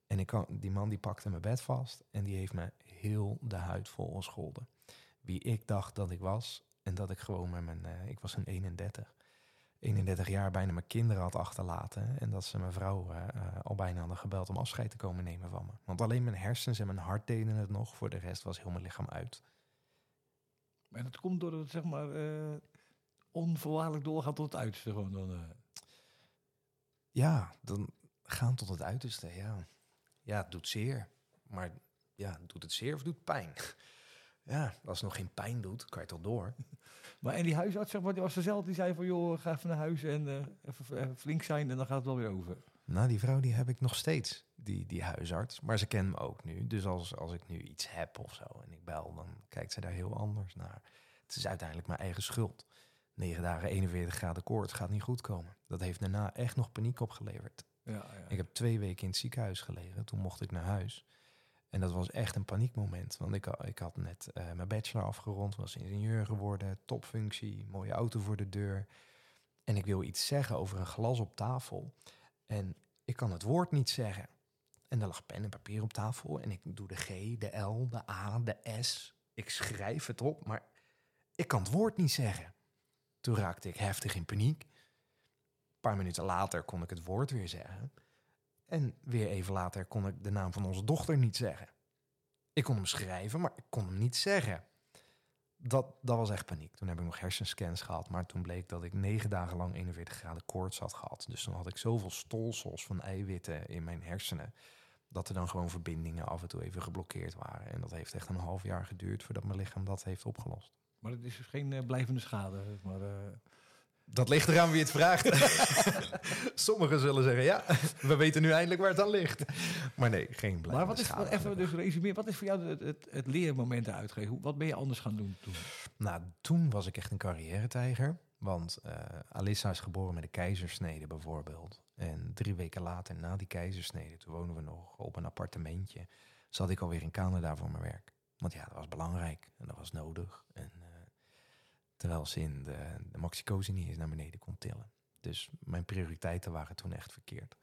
S2: En ik kan, die man die pakte mijn bed vast en die heeft me heel de huid vol gescholden. Wie ik dacht dat ik was en dat ik gewoon met mijn, ik was een 31. 31 jaar bijna mijn kinderen had achterlaten. En dat ze mijn vrouw eh, eh, al bijna hadden gebeld om afscheid te komen nemen van me. Want alleen mijn hersens en mijn hart deden het nog. Voor de rest was heel mijn lichaam uit.
S1: En dat komt door het, zeg maar, eh, onvoorwaardelijk doorgaan tot het uiterste. Gewoon dan.
S2: Ja, dan gaan tot het uiterste, ja. Ja, het doet zeer. Maar ja, doet het zeer of doet pijn? Ja, als het nog geen pijn doet, kan je toch door. <laughs>
S1: Maar en die huisarts, zeg maar, die was dezelfde. Die zei van, joh, ga even naar huis en eh, even, even flink zijn en dan gaat het wel weer over.
S2: Nou, die vrouw die heb ik nog steeds, die, die huisarts. Maar ze kent me ook nu. Dus als, als ik nu iets heb of zo en ik bel, dan kijkt ze daar heel anders naar. Het is uiteindelijk mijn eigen schuld. 9 dagen 41 graden koorts gaat niet goed komen. Dat heeft daarna echt nog paniek opgeleverd.
S1: Ja, ja.
S2: Ik heb twee weken in het ziekenhuis gelegen. Toen mocht ik naar huis. En dat was echt een paniekmoment. Want ik, ik had net eh, mijn bachelor afgerond, was ingenieur geworden, topfunctie, mooie auto voor de deur. En ik wil iets zeggen over een glas op tafel. En ik kan het woord niet zeggen. En er lag pen en papier op tafel. En ik doe de G, de L, de A, de S. Ik schrijf het op, maar ik kan het woord niet zeggen. Toen raakte ik heftig in paniek. Een paar minuten later kon ik het woord weer zeggen. En weer even later kon ik de naam van onze dochter niet zeggen. Ik kon hem schrijven, maar ik kon hem niet zeggen. Dat, dat was echt paniek. Toen heb ik nog hersenscans gehad, maar toen bleek dat ik negen dagen lang 41 graden koorts had gehad. Dus dan had ik zoveel stolsels van eiwitten in mijn hersenen, dat er dan gewoon verbindingen af en toe even geblokkeerd waren. En dat heeft echt een half jaar geduurd voordat mijn lichaam dat heeft opgelost.
S1: Maar het is dus geen eh, blijvende schade. Maar, eh,
S2: Dat ligt eraan wie het vraagt. <laughs> Sommigen zullen zeggen, ja, we weten nu eindelijk waar het aan ligt. Maar nee, geen blijvende
S1: maar wat is, wat, even dus resumeer, wat is voor jou het, het, het leermoment? Hoe- Wat ben je anders gaan doen toen?
S2: Nou, toen was ik echt een carrière-tijger. Want eh, Alissa is geboren met een keizersnede bijvoorbeeld. En drie weken later, na die keizersnede, toen woonden we nog op een appartementje. Zat ik alweer in Canada voor mijn werk. Want ja, dat was belangrijk en dat was nodig. En, terwijl ze in de, de maxicosi niet eens naar beneden kon tillen. Dus mijn prioriteiten waren toen echt verkeerd.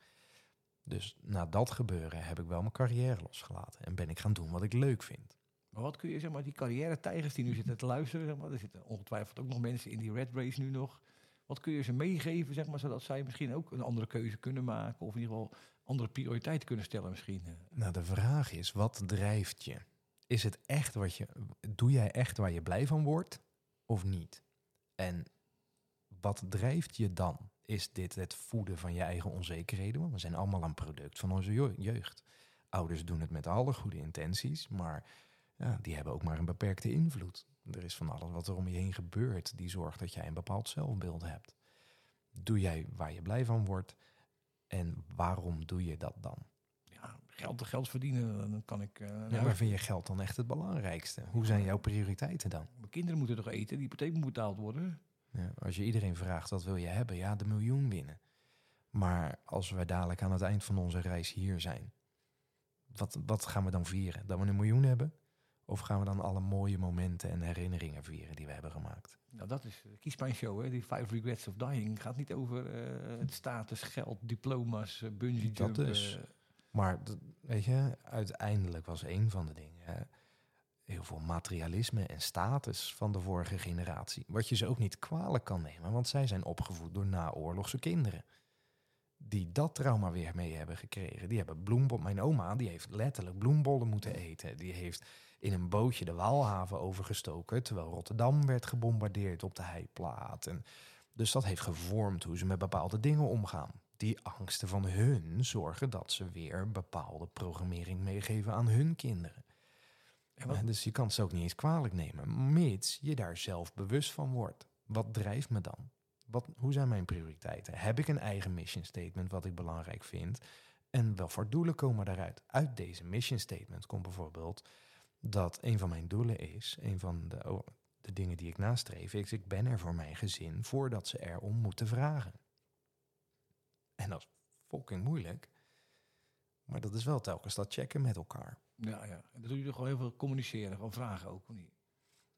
S2: Dus na dat gebeuren heb ik wel mijn carrière losgelaten. En ben ik gaan doen wat ik leuk vind.
S1: Maar wat kun je, zeg maar, die carrière-tijgers die nu zitten te luisteren, zeg maar, er zitten ongetwijfeld ook nog mensen in die red race nu nog. Wat kun je ze meegeven, zeg maar, zodat zij misschien ook een andere keuze kunnen maken, of in ieder geval andere prioriteiten kunnen stellen misschien?
S2: Nou, de vraag is, wat drijft je? Is het echt wat je... Doe jij echt waar je blij van wordt of niet? En wat drijft je dan? Is dit het voeden van je eigen onzekerheden? Want we zijn allemaal een product van onze jeugd. Ouders doen het met alle goede intenties, maar ja, die hebben ook maar een beperkte invloed. Er is van alles wat er om je heen gebeurt, die zorgt dat jij een bepaald zelfbeeld hebt. Doe jij waar je blij van wordt en waarom doe je dat dan?
S1: Geld, geld verdienen, dan kan ik... eh,
S2: Ja, maar vind je geld dan echt het belangrijkste? Hoe zijn jouw prioriteiten dan?
S1: Mijn kinderen moeten toch eten, die hypotheek moet betaald worden.
S2: Ja, als je iedereen vraagt wat wil je hebben, ja, de miljoen winnen. Maar als we dadelijk aan het eind van onze reis hier zijn, wat, wat gaan we dan vieren? Dat we een miljoen hebben? Of gaan we dan alle mooie momenten en herinneringen vieren die we hebben gemaakt?
S1: Nou, dat is de kiespijnshow, hè. Die Five Regrets of Dying gaat niet over eh, het status, geld, diploma's, uh, bungee
S2: Dat dus. Maar weet je, uiteindelijk was een van de dingen heel veel materialisme en status van de vorige generatie. Wat je ze ook niet kwalijk kan nemen, want zij zijn opgevoed door naoorlogse kinderen. Die dat trauma weer mee hebben gekregen. Die hebben bloembollen. Mijn oma die heeft letterlijk bloembollen moeten eten. Die heeft in een bootje de Waalhaven overgestoken. Terwijl Rotterdam werd gebombardeerd op de heiplaat. En dus dat heeft gevormd hoe ze met bepaalde dingen omgaan. Die angsten van hun zorgen dat ze weer bepaalde programmering meegeven aan hun kinderen.
S1: En
S2: Dus je kan ze ook niet eens kwalijk nemen, mits je daar zelf bewust van wordt. Wat drijft me dan? Wat, hoe zijn mijn prioriteiten? Heb ik een eigen mission statement wat ik belangrijk vind? En wel voor doelen komen daaruit? Uit deze mission statement komt bijvoorbeeld dat een van mijn doelen is, een van de, oh, de dingen die ik nastreef, is ik ben er voor mijn gezin voordat ze erom moeten vragen. En dat is fucking moeilijk. Maar dat is wel telkens dat checken met elkaar.
S1: ja, ja. En dat doe je wel heel veel communiceren, gewoon vragen ook. niet?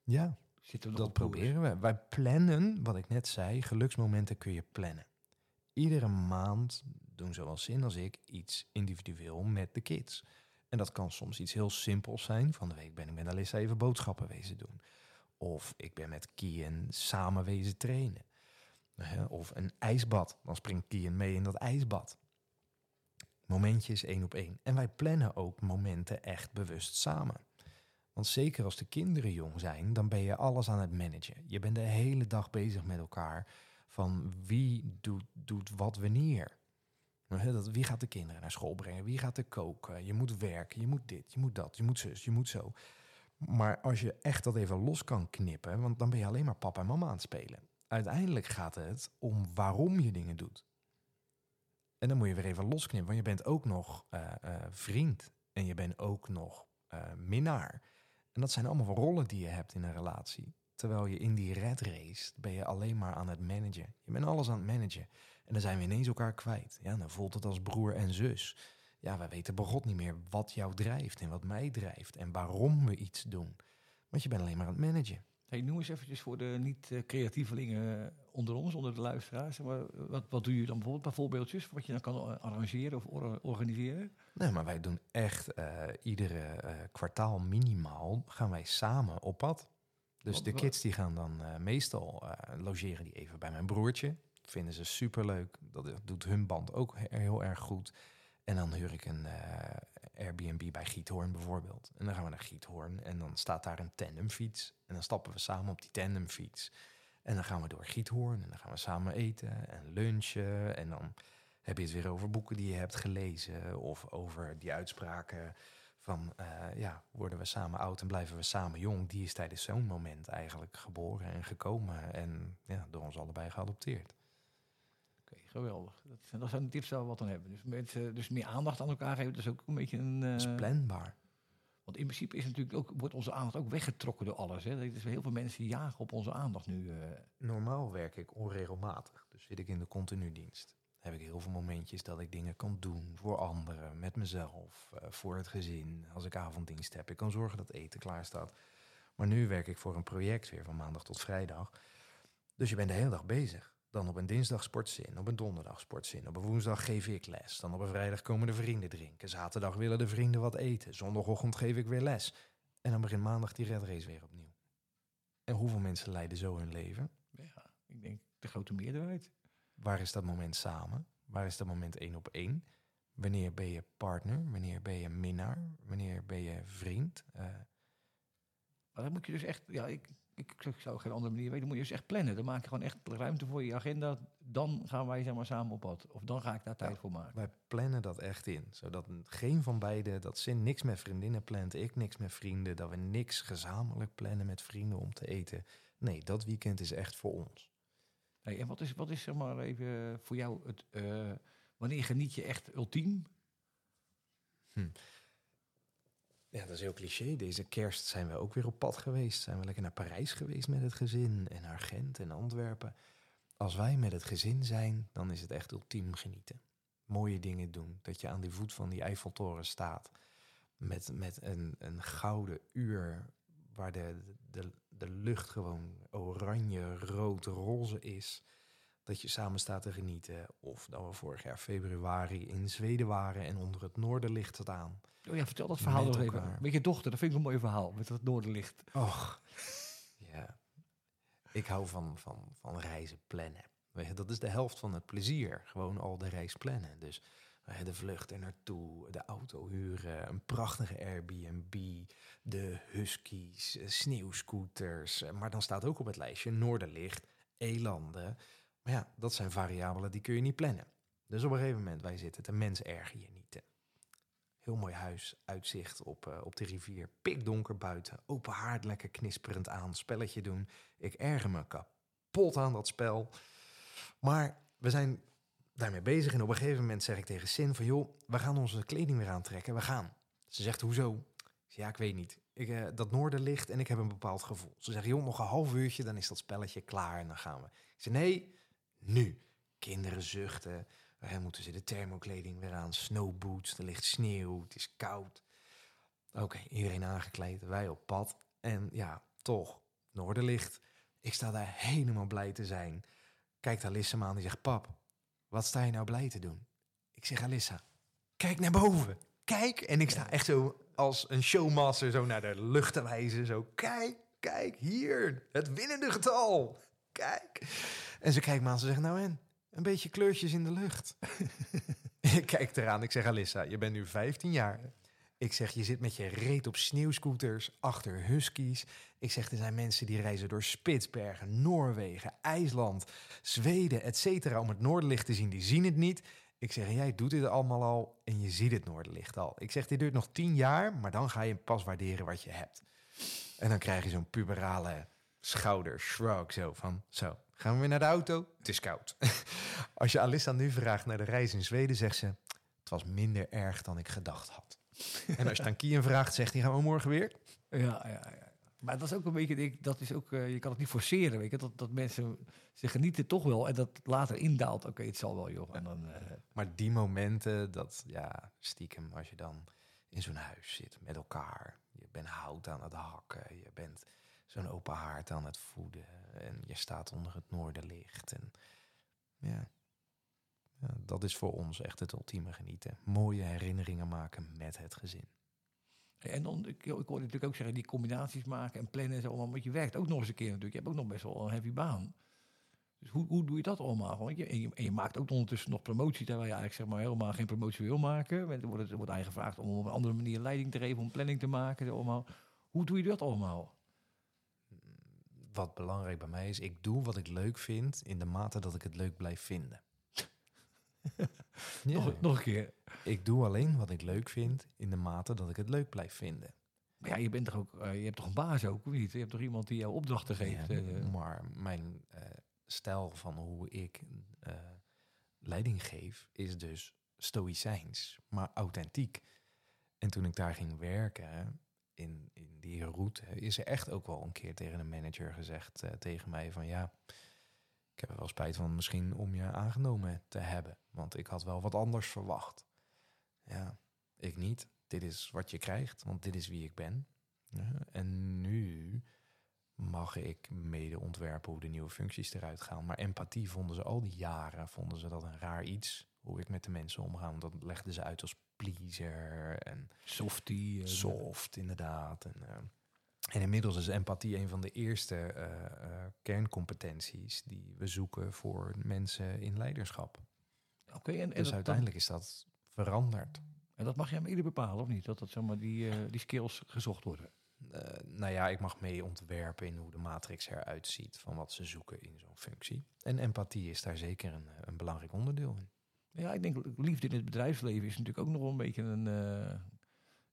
S2: Ja,
S1: Zitten we nog
S2: dat proberen we. Wij plannen, wat ik net zei, geluksmomenten kun je plannen. Iedere maand doen zowel Sin als ik iets individueel met de kids. En dat kan soms iets heel simpels zijn. Van de week ben ik met Alissa even boodschappen wezen doen. Of ik ben met Kian samen wezen trainen. Of een ijsbad. Dan springt Kian mee in dat ijsbad. Momentjes één op één. En wij plannen ook momenten echt bewust samen. Want zeker als de kinderen jong zijn, dan ben je alles aan het managen. Je bent de hele dag bezig met elkaar van wie doet, doet wat wanneer. Wie gaat de kinderen naar school brengen? Wie gaat er koken? Je moet werken, je moet dit, je moet dat, je moet zus, je moet zo. Maar als je echt dat even los kan knippen, want dan ben je alleen maar papa en mama aan het spelen. Uiteindelijk gaat het om waarom je dingen doet. En dan moet je weer even losknippen, want je bent ook nog eh, eh, vriend en je bent ook nog eh, minnaar. En dat zijn allemaal rollen die je hebt in een relatie. Terwijl je in die red race ben je alleen maar aan het managen. Je bent alles aan het managen. En dan zijn we ineens elkaar kwijt. Ja, dan voelt het als broer en zus. Ja, wij weten begot niet meer wat jou drijft en wat mij drijft. En waarom we iets doen. Want je bent alleen maar aan het managen.
S1: Hey, noem eens eventjes voor de niet-creatievelingen onder ons, onder de luisteraars. Maar wat, wat doe je dan bijvoorbeeld? Een paar voorbeeldjes wat je dan kan eh, arrangeren of or- organiseren?
S2: Nee, maar wij doen echt eh, iedere eh, kwartaal minimaal gaan wij samen op pad. Dus
S1: Wat-
S2: de kids die gaan dan eh, meestal eh, logeren die even bij mijn broertje. Vinden ze superleuk. Dat doet hun band ook he- heel erg goed. En dan huur ik een eh, Airbnb bij Giethoorn bijvoorbeeld. En dan gaan we naar Giethoorn en dan staat daar een tandemfiets. En dan stappen we samen op die tandemfiets. En dan gaan we door Giethoorn en dan gaan we samen eten en lunchen. En dan heb je het weer over boeken die je hebt gelezen. Of over die uitspraken van, eh, ja, worden we samen oud en blijven we samen jong. Die is tijdens zo'n moment eigenlijk geboren en gekomen. En ja, door ons allebei geadopteerd.
S1: Oké, geweldig. Dat, dat zijn tips waar we wat aan hebben. Dus, mensen, dus meer aandacht aan elkaar geven, dat is ook een beetje een... eh,
S2: Dat is planbaar.
S1: want in principe is natuurlijk ook, wordt onze aandacht ook weggetrokken door alles. Hè. Er heel veel mensen die jagen op onze aandacht nu. eh.
S2: Normaal werk ik onregelmatig. Dus zit ik in de continu dienst. Heb ik heel veel momentjes dat ik dingen kan doen voor anderen, met mezelf, eh, voor het gezin. Als ik avonddienst heb, ik kan zorgen dat eten klaar staat. Maar nu werk ik voor een project weer van maandag tot vrijdag. Dus je bent de hele dag bezig. Dan op een dinsdag sportzin, op een donderdag sportzin. Op een woensdag geef ik les. Dan op een vrijdag komen de vrienden drinken. Zaterdag willen de vrienden wat eten. Zondagochtend geef ik weer les. En dan begint maandag die red race weer opnieuw. En hoeveel mensen leiden zo hun leven?
S1: ja, ik denk de grote meerderheid.
S2: Waar is dat moment samen? Waar is dat moment één op één? Wanneer ben je partner? Wanneer ben je minnaar? Wanneer ben je vriend?
S1: Maar dan moet je dus echt... Ja, ik, ik, ik zou geen andere manier weten. Dan moet je dus echt plannen. Dan maak je gewoon echt ruimte voor je agenda. Dan gaan wij zeg maar samen op pad. Of dan ga ik daar tijd
S2: Ja.
S1: voor maken.
S2: Wij plannen dat echt in. Zodat geen van beiden, dat Sin niks met vriendinnen plant, ik niks met vrienden, dat we niks gezamenlijk plannen met vrienden om te eten. Nee, dat weekend is echt voor ons.
S1: Hey, en wat is, wat is zeg maar even voor jou het... eh, wanneer geniet je echt ultiem?
S2: Ja, dat is heel cliché. Deze kerst zijn we ook weer op pad geweest. Zijn we lekker naar Parijs geweest met het gezin en naar Gent en Antwerpen. Als wij met het gezin zijn, dan is het echt ultiem genieten. Mooie dingen doen. Dat je aan de voet van die Eiffeltoren staat. Met, met een, een gouden uur waar de, de, de lucht gewoon oranje, rood, roze is. Dat je samen staat te genieten. Of dat we vorig jaar februari in Zweden waren en onder het noorderlicht staan.
S1: Oh ja, vertel dat verhaal nog even. Met je dochter, dat vind ik een mooi verhaal. Met dat noorderlicht.
S2: Och, ja. Ik hou van, van, van reizen plannen. Weet je, dat is de helft van het plezier. Gewoon al de reis plannen. Dus eh, de vlucht er naartoe, de auto huren, een prachtige Airbnb, de huskies, eh, sneeuwscooters. Eh, Maar dan staat ook op het lijstje Noorderlicht, elanden. Maar ja, dat zijn variabelen die kun je niet plannen. Dus op een gegeven moment, wij zitten te mens erger je niet. Heel mooi huis, uitzicht op, eh, op de rivier. Pikdonker buiten, open haard lekker knisperend aan, spelletje doen. Ik erger me kapot aan dat spel. Maar we zijn daarmee bezig en op een gegeven moment zeg ik tegen Sin van... joh, we gaan onze kleding weer aantrekken, we gaan. Ze zegt, hoezo? Ik zeg, ja, ik weet niet. Ik, eh, dat noorderlicht en ik heb een bepaald gevoel. Ze zegt, joh, nog een half uurtje, dan is dat spelletje klaar en dan gaan we. Ik zeg, nee, nu. Kinderen zuchten. We moeten ze de thermokleding weer aan. Snowboots, er ligt sneeuw, het is koud. Oké, iedereen aangekleed, wij op pad. En ja, toch, Noorderlicht. Ik sta daar helemaal blij te zijn. Kijkt Alissa me aan en zegt, pap, wat sta je nou blij te doen? Ik zeg, Alissa, kijk naar boven. Kijk. En ik sta echt zo als een showmaster zo naar de lucht te wijzen. Zo, kijk, kijk, hier, het winnende getal. Kijk. En ze kijkt me aan, ze zegt, nou en? Een beetje kleurtjes in de lucht. <laughs> ik kijk eraan, ik zeg, Alissa, je bent nu 15 jaar. Ik zeg, je zit met je reet op sneeuwscooters, achter huskies. Ik zeg, er zijn mensen die reizen door Spitsbergen, Noorwegen, IJsland, Zweden, et cetera, om het noorderlicht te zien. Die zien het niet. Ik zeg, jij doet dit allemaal al en je ziet het noorderlicht al. Ik zeg, dit duurt nog tien jaar, maar dan ga je pas waarderen wat je hebt. En dan krijg je zo'n puberale schouder shrug zo van, zo, gaan we weer naar de auto? Het is koud. <laughs> Als je Alissa nu vraagt naar de reis in Zweden, zegt ze, het was minder erg dan ik gedacht had. En als je aan vraagt, zegt hij, gaan we morgen weer?
S1: Ja, ja, ja. Maar dat is ook een beetje, ik- dat is ook, eh, je kan het niet forceren, weet je. Dat, dat mensen, ze genieten toch wel en dat later indaalt. Oké, het zal wel, joh. En dan, eh,
S2: Maar die momenten, dat ja, stiekem, als je dan in zo'n huis zit met elkaar. Je bent hout aan het hakken, je bent zo'n open haard aan het voeden. En je staat onder het noorderlicht. En ja, ja, dat is voor ons echt het ultieme genieten. Mooie herinneringen maken met het gezin.
S1: En dan, ik, ik hoorde natuurlijk ook zeggen, die combinaties maken en plannen en zo. Want je werkt ook nog eens een keer natuurlijk. Je hebt ook nog best wel een heavy baan. Dus hoe, hoe doe je dat allemaal? Want je, en, je, maakt ook ondertussen nog promotie, terwijl je eigenlijk zeg maar helemaal geen promotie wil maken. Er wordt, er wordt eigenlijk gevraagd om op een andere manier leiding te geven, om planning te maken. Allemaal. Hoe doe je dat allemaal?
S2: Wat belangrijk bij mij is, ik doe wat ik leuk vind in de mate dat ik het leuk blijf vinden. <laughs> Ja.
S1: Nog, nog een keer.
S2: Ik doe alleen wat ik leuk vind in de mate dat ik het leuk blijf vinden.
S1: Maar ja, je bent toch ook, eh, je hebt toch een baas ook, of niet? Je hebt toch iemand die jou opdrachten geeft?
S2: Ja,
S1: eh,
S2: maar mijn eh, stijl van hoe ik leiding geef is dus stoïcijns, maar authentiek. En toen ik daar ging werken in, in die route, is er echt ook wel een keer tegen een manager gezegd eh, tegen mij van ja, ik heb er wel spijt van misschien om je aangenomen te hebben, want ik had wel wat anders verwacht. Ja, ik niet. Dit is wat je krijgt, want dit is wie ik ben. Ja, en nu mag ik mede ontwerpen hoe de nieuwe functies eruit gaan. Maar empathie vonden ze al die jaren, vonden ze dat een raar iets. Hoe ik met de mensen omga, want dat legden ze uit als pleaser en
S1: Softie.
S2: soft inderdaad. En, eh, en inmiddels is empathie een van de eerste eh, eh, kerncompetenties die we zoeken voor mensen in leiderschap.
S1: Oké, en, en,
S2: dus uiteindelijk is dat veranderd.
S1: en dat mag jij maar ieder bepalen, of niet? Dat, dat zeg maar, die, die skills gezocht worden.
S2: Nou ja, ik mag mee ontwerpen in hoe de matrix eruit ziet van wat ze zoeken in zo'n functie. En empathie is daar zeker een, een belangrijk onderdeel in.
S1: Ja, ik denk liefde in het bedrijfsleven is natuurlijk ook nog wel een beetje een, eh,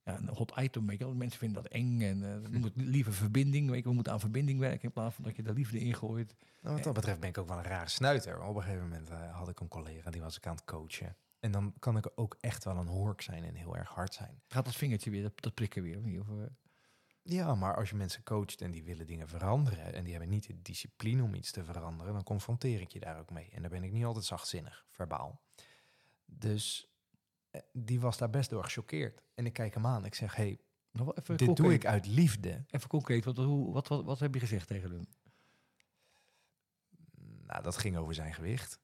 S1: ja, een hot item. Weet je wel. Mensen vinden dat eng en uh, noem het liever verbinding. Weet je, we moeten aan verbinding werken in plaats van dat je de liefde ingooit.
S2: Nou, wat dat betreft ben ik ook wel een rare snuiter. Op een gegeven moment eh, had ik een collega die was ik aan het coachen. En dan kan ik ook echt wel een hork zijn en heel erg hard zijn.
S1: Gaat dat vingertje weer, dat, dat prikken weer? Of, uh...
S2: Ja, maar als je mensen coacht en die willen dingen veranderen en die hebben niet de discipline om iets te veranderen, dan confronteer ik je daar ook mee. En dan ben ik niet altijd zachtzinnig, verbaal. Dus eh, die was daar best door gechoqueerd. En ik kijk hem aan. Ik zeg, hey,
S1: even
S2: dit
S1: concreet.
S2: doe ik uit liefde.
S1: Even concreet, wat, hoe, wat, wat, wat heb je gezegd tegen hem?
S2: Nou, dat ging over zijn gewicht.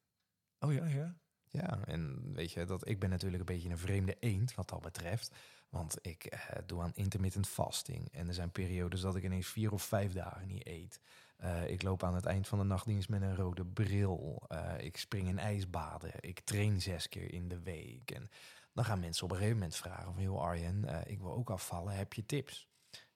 S1: Oh ja, ja.
S2: Ja, en weet je, dat, ik ben natuurlijk een beetje een vreemde eend wat dat betreft. Want ik eh, doe aan intermittent fasting. En er zijn periodes dat ik ineens vier of vijf dagen niet eet. Eh, ik loop aan het eind van de nachtdienst met een rode bril. Eh, ik spring in ijsbaden. Ik train zes keer in de week. En dan gaan mensen op een gegeven moment vragen van... Arjen, eh, ik wil ook afvallen. Heb je tips?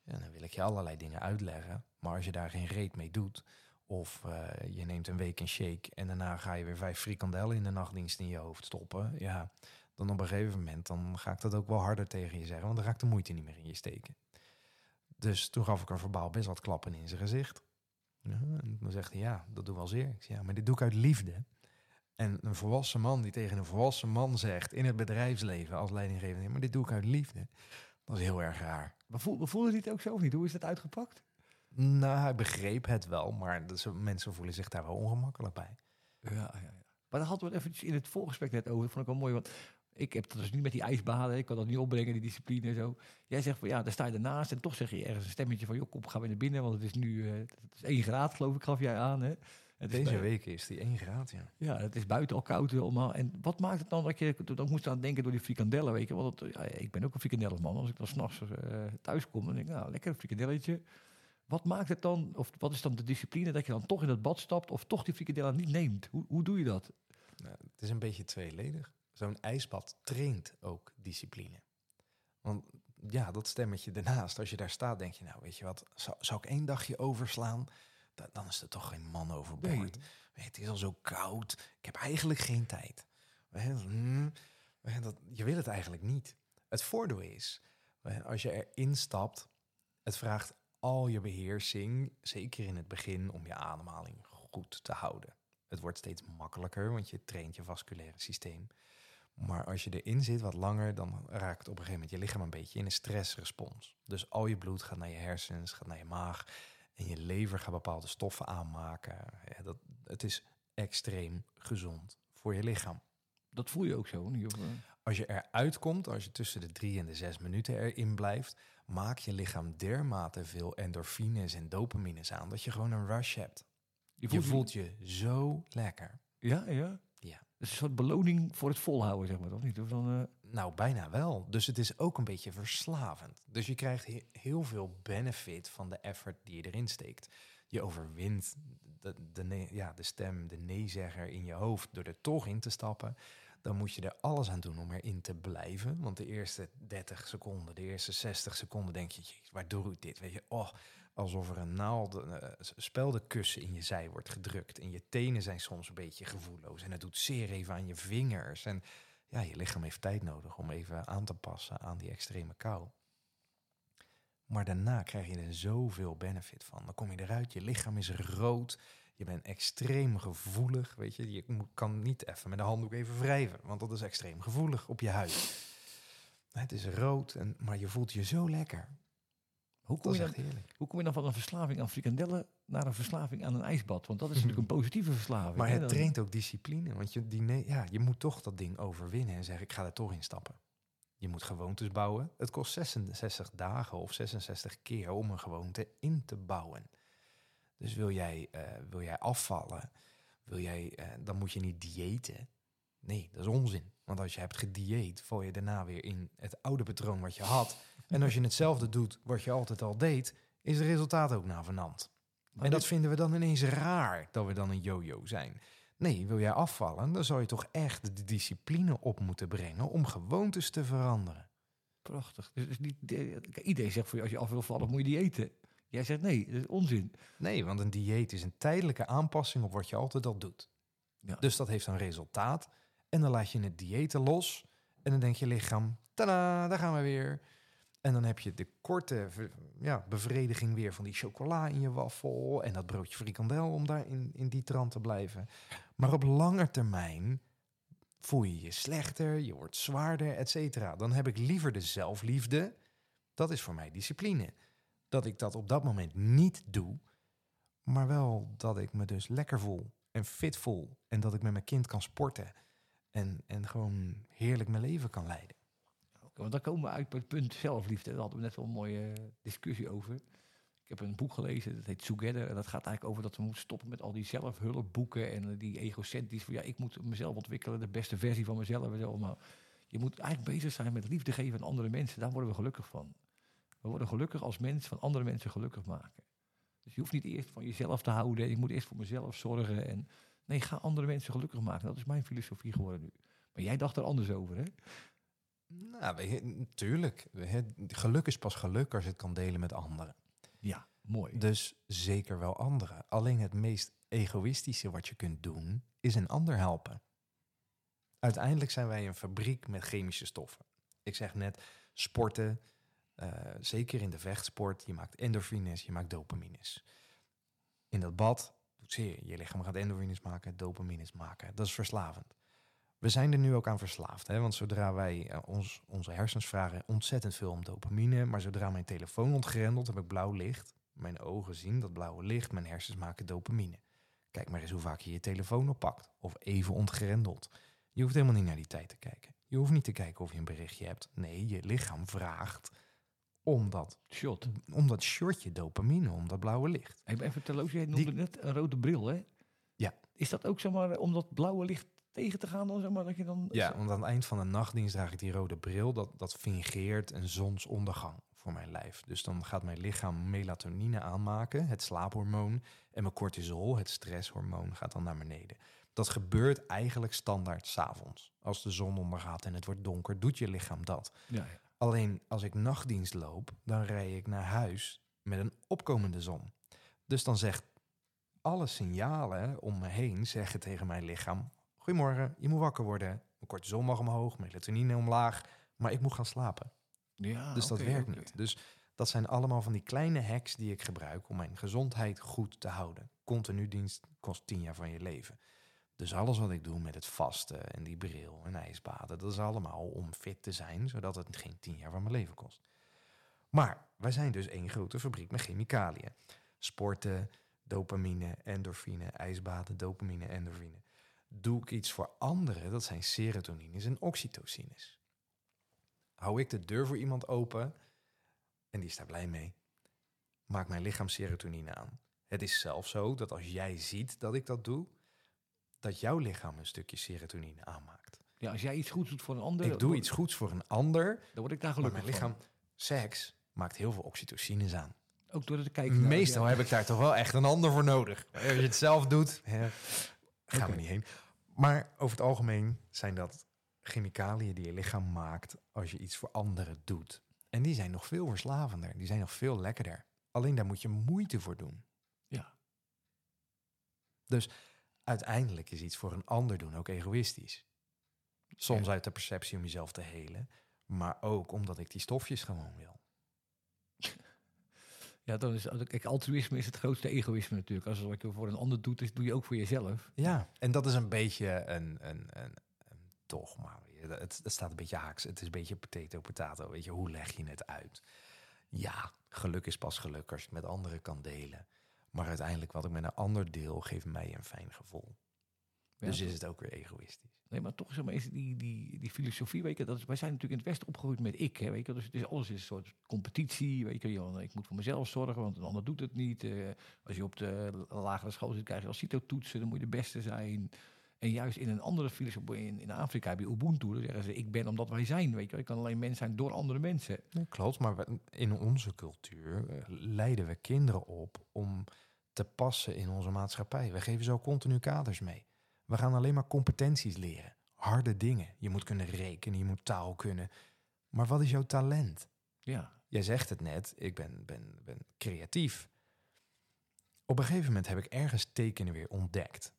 S2: En dan wil ik je allerlei dingen uitleggen. Maar als je daar geen reet mee doet... of je neemt een week een shake... en daarna ga je weer vijf frikandellen in de nachtdienst in je hoofd stoppen... ja, dan op een gegeven moment dan ga ik dat ook wel harder tegen je zeggen... want dan ga ik de moeite niet meer in je steken. Dus toen gaf ik er verbaal best wat klappen in zijn gezicht... Ja, en dan zegt hij, ja, dat doe wel zeer. Ik zeg, ja, maar dit doe ik uit liefde. En een volwassen man die tegen een volwassen man zegt in het bedrijfsleven als leidinggevende, "Ja, maar dit doe ik uit liefde. Dat is heel erg raar.
S1: Maar voel, voelde hij het ook zo of niet? Hoe is dat uitgepakt?
S2: Nou, hij begreep het wel, maar dat mensen voelen zich daar wel ongemakkelijk bij.
S1: Ja, ja, ja. Maar daar hadden we het eventjes in het voorgesprek net over. Dat vond ik wel mooi, want ik heb dat dus niet met die ijsbaden. Ik kan dat niet opbrengen, die discipline en zo. Jij zegt van ja, daar sta je ernaast en toch zeg je ergens een stemmetje van... joh, kom, gaan we naar binnen, want het is nu eh, het is 1 graad, geloof ik, gaf jij aan. Hè? Het
S2: Deze
S1: bij-
S2: week is die 1 graad, ja.
S1: Ja, het is buiten al koud allemaal. En wat maakt het dan dat je... Dan moest aan denken door die frikandellen, weet je. Want het- ja, ik ben ook een frikandellenman. Als ik dan s'nachts uh, thuis kom, dan denk ik, nou, lekker een frikandelletje. Wat maakt het dan, of wat is dan de discipline dat je dan toch in het bad stapt... of toch die frikandellen niet neemt? Hoe, hoe doe je dat?
S2: Nou, het is een beetje tweeledig. Zo'n ijsbad traint ook discipline. Want ja, dat stemmetje ernaast, als je daar staat, denk je, nou weet je wat, zou, zou ik één dagje overslaan? Da- dan is er toch geen man overboord.
S1: Nee.
S2: Weet, het is al zo koud, ik heb eigenlijk geen tijd. Weet je, wil het eigenlijk niet. Het voordeel is, als je erin stapt, het vraagt al je beheersing, zeker in het begin, om je ademhaling goed te houden. Het wordt steeds makkelijker, want je traint je vasculaire systeem. Maar als je erin zit wat langer, dan raakt op een gegeven moment je lichaam een beetje in een stressrespons. Dus al je bloed gaat naar je hersens, gaat naar je maag. En je lever gaat bepaalde stoffen aanmaken. Ja, dat, het is extreem gezond voor je lichaam.
S1: Dat voel je ook zo. Niet? Of, eh,
S2: Als je eruit komt, als je tussen de drie en de zes minuten erin blijft, maak je lichaam dermate veel endorfines en dopamines aan dat je gewoon een rush hebt. Je voelt je zo lekker.
S1: Ja, ja. Een soort beloning voor het volhouden, zeg maar. Of niet? Of dan, eh,
S2: Nou, bijna wel. Dus het is ook een beetje verslavend. Dus je krijgt he- heel veel benefit van de effort die je erin steekt. Je overwint de, de, nee- ja, de stem, de nee-zegger in je hoofd door er toch in te stappen. Dan moet je er alles aan doen om erin te blijven. Want de eerste 30 seconden, de eerste 60 seconden denk je, "Jeez, waar doe ik dit? Weet je, oh, alsof er een naald, eh, speldenkussen in je zij wordt gedrukt. En je tenen zijn soms een beetje gevoelloos. En het doet zeer even aan je vingers. En ja, je lichaam heeft tijd nodig om even aan te passen aan die extreme kou. Maar daarna krijg je er zoveel benefit van. Dan kom je eruit, je lichaam is rood. Je bent extreem gevoelig. Weet je, je kan niet even met de handdoek even wrijven, want dat is extreem gevoelig op je huid. Het is rood, en, maar je voelt je zo lekker.
S1: Hoe, kom je dan, hoe kom je dan van een verslaving aan frikandellen naar een verslaving aan een ijsbad? Want dat is natuurlijk een positieve verslaving.
S2: Maar
S1: hè?
S2: het traint ook discipline. Want je, die, nee, ja, je moet toch dat ding overwinnen en zeggen: ik ga er toch in stappen. Je moet gewoontes bouwen. Het kost 66 dagen of 66 keer om een gewoonte in te bouwen. Dus wil jij, eh, wil jij afvallen, wil jij, eh, dan moet je niet diëten. Nee, dat is onzin. Want als je hebt gedieet, val je daarna weer in het oude patroon wat je had. En als je hetzelfde doet wat je altijd al deed, is het resultaat ook navenant. En dat vinden we dan ineens raar, dat we dan een yo-yo zijn. Nee, wil jij afvallen, dan zou je toch echt de discipline op moeten brengen om gewoontes te veranderen.
S1: Prachtig. Dus is niet, kijk, iedereen zegt voor je, als je af wil vallen, moet je die eten. Jij zegt nee, dat is onzin.
S2: Nee, want een dieet is een tijdelijke aanpassing op wat je altijd al doet.
S1: Ja.
S2: Dus dat heeft een resultaat. En dan laat je het diëten los. En dan denkt je lichaam, tada, daar gaan we weer. En dan heb je de korte ja, bevrediging weer van die chocola in je wafel. En dat broodje frikandel om daar in, in die trant te blijven. Maar op lange termijn voel je je slechter, je wordt zwaarder, et cetera. Dan heb ik liever de zelfliefde. Dat is voor mij discipline. Dat ik dat op dat moment niet doe. Maar wel dat ik me dus lekker voel en fit voel. En dat ik met mijn kind kan sporten. En, en gewoon heerlijk mijn leven kan leiden.
S1: Want dan komen we uit bij het punt zelfliefde. Daar hadden we net wel een mooie eh, discussie over. Ik heb een boek gelezen, dat heet Together. En dat gaat eigenlijk over dat we moeten stoppen met al die zelfhulpboeken en eh, die egocentrisch van ja, ik moet mezelf ontwikkelen, de beste versie van mezelf. Maar je moet eigenlijk bezig zijn met liefde geven aan andere mensen. Daar worden we gelukkig van. We worden gelukkig als mens van andere mensen gelukkig maken. Dus je hoeft niet eerst van jezelf te houden. Ik moet eerst voor mezelf zorgen. En nee, ga andere mensen gelukkig maken. Dat is mijn filosofie geworden nu. Maar jij dacht er anders over, hè?
S2: Nou, weet je, natuurlijk. Geluk is pas geluk als je het kan delen met anderen.
S1: Ja, mooi.
S2: Dus zeker wel anderen. Alleen het meest egoïstische wat je kunt doen, is een ander helpen. Uiteindelijk zijn wij een fabriek met chemische stoffen. Ik zeg net, sporten, eh, zeker in de vechtsport, je maakt endorfines, je maakt dopamines. In dat bad doet zeer. Je lichaam gaat endorfines maken, dopamines maken. Dat is verslavend. We zijn er nu ook aan verslaafd. Hè? Want zodra wij eh, ons, onze hersens vragen ontzettend veel om dopamine. Maar zodra mijn telefoon ontgrendelt, heb ik blauw licht. Mijn ogen zien dat blauwe licht. Mijn hersens maken dopamine. Kijk maar eens hoe vaak je je telefoon oppakt. Of even ontgrendelt. Je hoeft helemaal niet naar die tijd te kijken. Je hoeft niet te kijken of je een berichtje hebt. Nee, je lichaam vraagt om dat,
S1: Shot.
S2: om dat shortje dopamine, om dat blauwe licht.
S1: Ik ben even terloops, jij noemde
S2: Die-
S1: net een rode bril, hè?
S2: Ja.
S1: Is dat ook zomaar om dat blauwe licht tegen te gaan? Dan, zeg maar, dat je dan,
S2: Ja, want aan het eind van de nachtdienst draag ik die rode bril. Dat, dat fingeert een zonsondergang voor mijn lijf. Dus dan gaat mijn lichaam melatonine aanmaken, het slaaphormoon. En mijn cortisol, het stresshormoon, gaat dan naar beneden. Dat gebeurt eigenlijk standaard s'avonds. Als de zon ondergaat en het wordt donker, doet je lichaam dat.
S1: Ja, ja.
S2: Alleen als ik nachtdienst loop, dan rij ik naar huis met een opkomende zon. Dus dan zegt alle signalen om me heen zeggen tegen mijn lichaam: Goedemorgen, je moet wakker worden. Mijn cortisol mag omhoog, melatonine omlaag, maar ik moet gaan slapen.
S1: ja
S2: dus dat werkt niet. Dus dat zijn allemaal van die kleine hacks die ik gebruik om mijn gezondheid goed te houden. Continu dienst kost tien jaar van je leven. Dus alles wat ik doe met het vasten en die bril en ijsbaden, dat is allemaal om fit te zijn, zodat het geen tien jaar van mijn leven kost. Maar wij zijn dus één grote fabriek met chemicaliën. Sporten, dopamine, endorfine, ijsbaden, dopamine, endorfine. Doe ik iets voor anderen, dat zijn serotonines en oxytocines. Hou ik de deur voor iemand open en die is daar blij mee, maakt mijn lichaam serotonine aan. Het is zelfs zo dat als jij ziet dat ik dat doe, dat jouw lichaam een stukje serotonine aanmaakt.
S1: Ja, als jij iets goeds doet voor een ander,
S2: Ik doe
S1: word-
S2: iets goeds voor een ander,
S1: dan word ik daar
S2: maar
S1: gelukkig
S2: mijn lichaam,
S1: van.
S2: seks, maakt heel veel oxytocines aan.
S1: Ook door het kijken naar...
S2: Meestal
S1: ja.
S2: heb ik daar toch wel echt een ander voor nodig. Als je het zelf doet, hè, gaan we niet heen. Maar over het algemeen zijn dat chemicaliën die je lichaam maakt als je iets voor anderen doet. En die zijn nog veel verslavender. Die zijn nog veel lekkerder. Alleen daar moet je moeite voor doen.
S1: Ja.
S2: Dus uiteindelijk is iets voor een ander doen ook egoïstisch. Soms uit de perceptie om jezelf te helen. Maar ook omdat ik die stofjes gewoon wil.
S1: Ja, dan is kijk, altruïsme is het grootste egoïsme natuurlijk. Als wat je voor een ander doet, doe je ook voor jezelf.
S2: Ja, en dat is een beetje een, een, een, een dogma. Het, het staat een beetje haaks. Het is een beetje potato, potato. Weet je, hoe leg je het uit? Ja, geluk is pas geluk als je het met anderen kan delen. Maar uiteindelijk wat ik met een ander deel, geeft mij een fijn gevoel. Dus is het ook weer egoïstisch.
S1: Nee, maar toch zeg maar, is die, die, die filosofie, weet je, dat is, wij zijn natuurlijk in het Westen opgegroeid met ik, hè, weet je, dus alles is een soort competitie, weet je, joh, ik moet voor mezelf zorgen, want een ander doet het niet. Eh, als je op de lagere school zit, krijg je als CITO-toetsen, dan moet je de beste zijn. En juist in een andere filosofie, in, in Afrika heb je Ubuntu, dan zeggen ze, ik ben omdat wij zijn, weet je, ik kan alleen mens zijn door andere mensen.
S2: Ja, klopt, maar in onze cultuur eh, leiden we kinderen op om te passen in onze maatschappij. We geven zo continu kaders mee. We gaan alleen maar competenties leren. Harde dingen. Je moet kunnen rekenen, je moet taal kunnen. Maar wat is jouw talent?
S1: Ja.
S2: Jij zegt het net, ik ben, ben, ben creatief. Op een gegeven moment heb ik ergens tekenen weer ontdekt.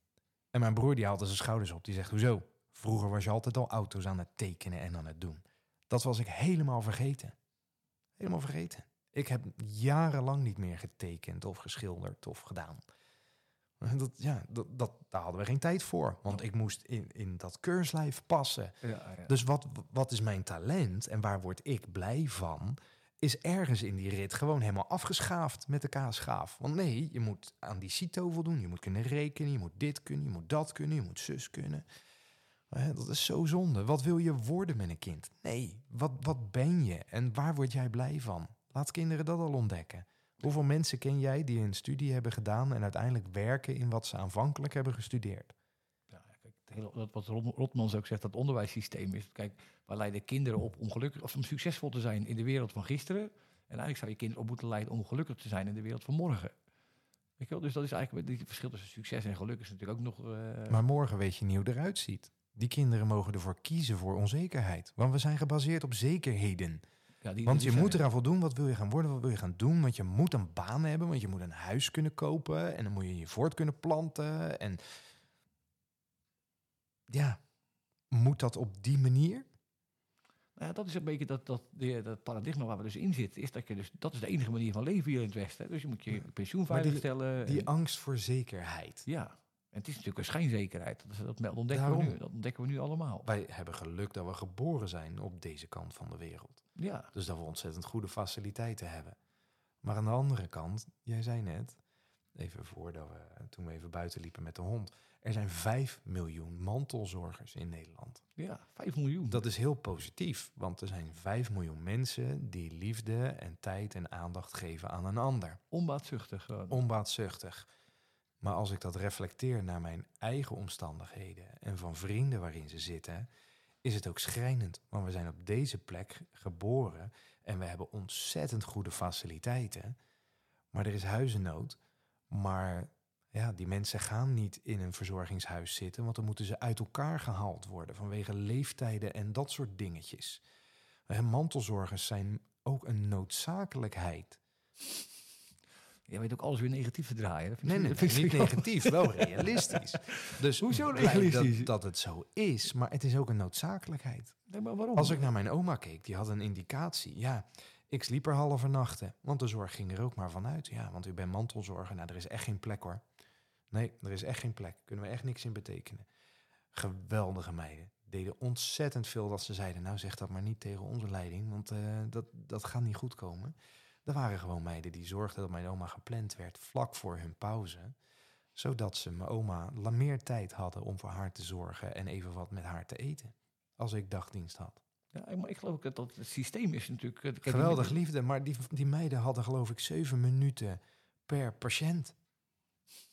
S2: En mijn broer die haalde zijn schouders op. Die zegt, hoezo? Vroeger was je altijd al auto's aan het tekenen en aan het doen. Dat was ik helemaal vergeten. Helemaal vergeten. Ik heb jarenlang niet meer getekend of geschilderd of gedaan. <laughs> Dat, ja, dat, dat, daar hadden we geen tijd voor. Want ik moest in, in dat keurslijf passen. Dus wat, wat is mijn talent en waar word ik blij van? Is ergens in die rit gewoon helemaal afgeschaafd met de kaasschaaf. Want nee, je moet aan die CITO voldoen. Je moet kunnen rekenen, je moet dit kunnen, je moet dat kunnen, je moet zus kunnen. Dat is zo zonde. Wat wil je worden met een kind? Nee, wat, wat ben je en waar word jij blij van? Laat kinderen dat al ontdekken. Hoeveel mensen ken jij die een studie hebben gedaan en uiteindelijk werken in wat ze aanvankelijk hebben gestudeerd?
S1: Ja, kijk, het hele, dat wat Rot- Rotmans ook zegt, dat onderwijssysteem is. Kijk, wij leiden kinderen op om gelukkig of om succesvol te zijn in de wereld van gisteren. En eigenlijk zou je kinderen op moeten leiden om gelukkig te zijn in de wereld van morgen. Weet je wel? Dus dat is eigenlijk het verschil tussen succes en geluk is natuurlijk ook nog. eh,
S2: Maar morgen weet je niet hoe het eruit ziet. Die kinderen mogen ervoor kiezen voor onzekerheid. Want we zijn gebaseerd op zekerheden.
S1: Ja, die,
S2: Want je moet
S1: er.
S2: eraan voldoen. Wat wil je gaan worden? Wat wil je gaan doen? Want je moet een baan hebben. Want je moet een huis kunnen kopen. En dan moet je je voort kunnen planten. En ja, moet dat op die manier?
S1: Nou ja, dat is een beetje dat, dat, de, dat paradigma waar we dus in zitten. Is dat, je dus, dat is de enige manier van leven hier in het Westen. Dus je moet je pensioen
S2: die-
S1: veiligstellen.
S2: Die
S1: en-
S2: angst voor zekerheid.
S1: ja, en het is natuurlijk een schijnzekerheid. Dat, dat ontdekken, we nu, dat ontdekken we nu allemaal.
S2: Wij hebben geluk dat we geboren zijn op deze kant van de wereld.
S1: Ja,
S2: Dus dat we ontzettend goede faciliteiten hebben. Maar aan de andere kant, jij zei net, even voordat we, toen we even buiten liepen met de hond. Er zijn 5 miljoen mantelzorgers in Nederland.
S1: ja, 5 miljoen.
S2: Dat is heel positief, want er zijn 5 miljoen mensen die liefde en tijd en aandacht geven aan een ander.
S1: onbaatzuchtig. gewoon.
S2: Onbaatzuchtig. Maar als ik dat reflecteer naar mijn eigen omstandigheden en van vrienden waarin ze zitten, is het ook schrijnend. Want we zijn op deze plek geboren en we hebben ontzettend goede faciliteiten. Maar er is huizennood. Maar ja, die mensen gaan niet in een verzorgingshuis zitten, want dan moeten ze uit elkaar gehaald worden vanwege leeftijden en dat soort dingetjes. Mantelzorgers zijn ook een noodzakelijkheid.
S1: Jij weet ook alles weer negatief te draaien. Dat vind
S2: Nee, nee,
S1: dat vind ik
S2: niet negatief, wel <laughs> realistisch. Dus
S1: Hoezo realistisch?
S2: Dat, dat het zo is, maar het is ook een noodzakelijkheid.
S1: Nee, maar waarom?
S2: Als ik naar mijn oma keek, die had een indicatie. Ja, ik sliep er halve nachten, want de zorg ging er ook maar vanuit. Ja, want u bent mantelzorger. Nou, er is echt geen plek hoor. Nee, er is echt geen plek. Kunnen we echt niks in betekenen. Geweldige meiden. Deden ontzettend veel dat ze zeiden, nou zeg dat maar niet tegen onze leiding, want eh, dat, dat gaat niet goed komen. Er waren gewoon meiden die zorgden dat mijn oma gepland werd vlak voor hun pauze. Zodat ze mijn oma meer tijd hadden om voor haar te zorgen en even wat met haar te eten. Als ik dagdienst had.
S1: Ja, maar ik geloof dat dat het systeem is natuurlijk... eh,
S2: Geweldig liefde, maar die, die meiden hadden geloof ik zeven minuten per patiënt.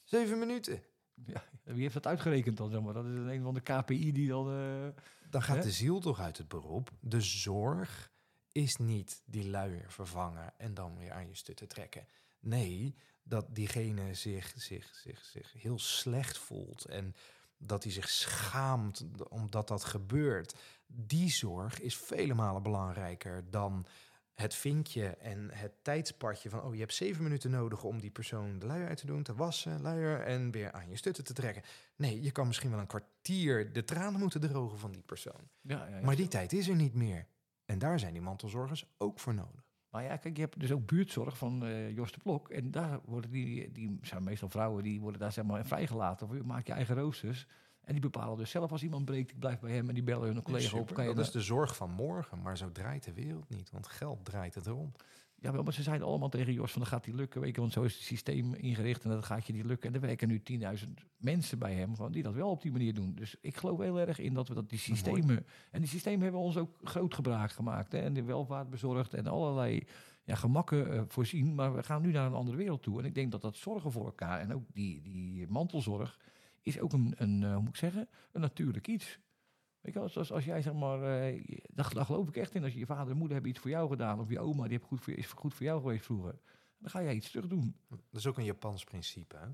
S2: Zeven minuten.
S1: Ja, wie heeft dat uitgerekend dan? Zeg maar? Dat is een van de KPI die dan... eh,
S2: Dan gaat
S1: Hè?
S2: de ziel toch uit het beroep. De zorg is niet die luier vervangen en dan weer aan je stutten trekken. Nee, dat diegene zich, zich, zich, zich heel slecht voelt en dat hij zich schaamt omdat dat gebeurt. Die zorg is vele malen belangrijker dan het vinkje en het tijdspadje van... oh, je hebt zeven minuten nodig om die persoon de luier uit te doen... te wassen, luier en weer aan je stutten te trekken. Nee, je kan misschien wel een kwartier de tranen moeten drogen van die persoon.
S1: ja, ja, ja.
S2: Maar die tijd is er niet meer. En daar zijn die mantelzorgers ook voor nodig.
S1: Maar ja, kijk, je hebt dus ook buurtzorg van eh Jos de Blok. En daar worden die, die zijn meestal vrouwen, die worden daar zeg maar vrijgelaten. Of je maakt je eigen roosters. En die bepalen dus zelf als iemand breekt, ik blijf bij hem. En die bellen hun collega op. Kan je
S2: dat is de zorg van morgen, maar zo draait de wereld niet. Want geld draait het rond.
S1: Ja, maar ze zeiden allemaal tegen Jos van, dat gaat die lukken. Weet je, want zo is het systeem ingericht en dat gaat je niet lukken. En er werken nu 10.000 mensen bij hem gewoon, die dat wel op die manier doen. Dus ik geloof heel erg in dat we dat die
S2: Mooi.
S1: systemen... En die systemen hebben ons ook groot gebruik gemaakt. Hè, en de welvaart bezorgd en allerlei ja, gemakken eh, voorzien. Maar we gaan nu naar een andere wereld toe. En ik denk dat dat zorgen voor elkaar en ook die, die mantelzorg... is ook een, een eh, hoe moet ik zeggen, een natuurlijk iets. Weet je als jij zeg maar, eh, daar, geloof ik echt in. Als je, je vader en moeder hebben iets voor jou gedaan, of je oma die heeft goed voor, is goed voor jou geweest vroeger, dan ga jij iets terug doen.
S2: Dat is ook een Japans principe. Hè?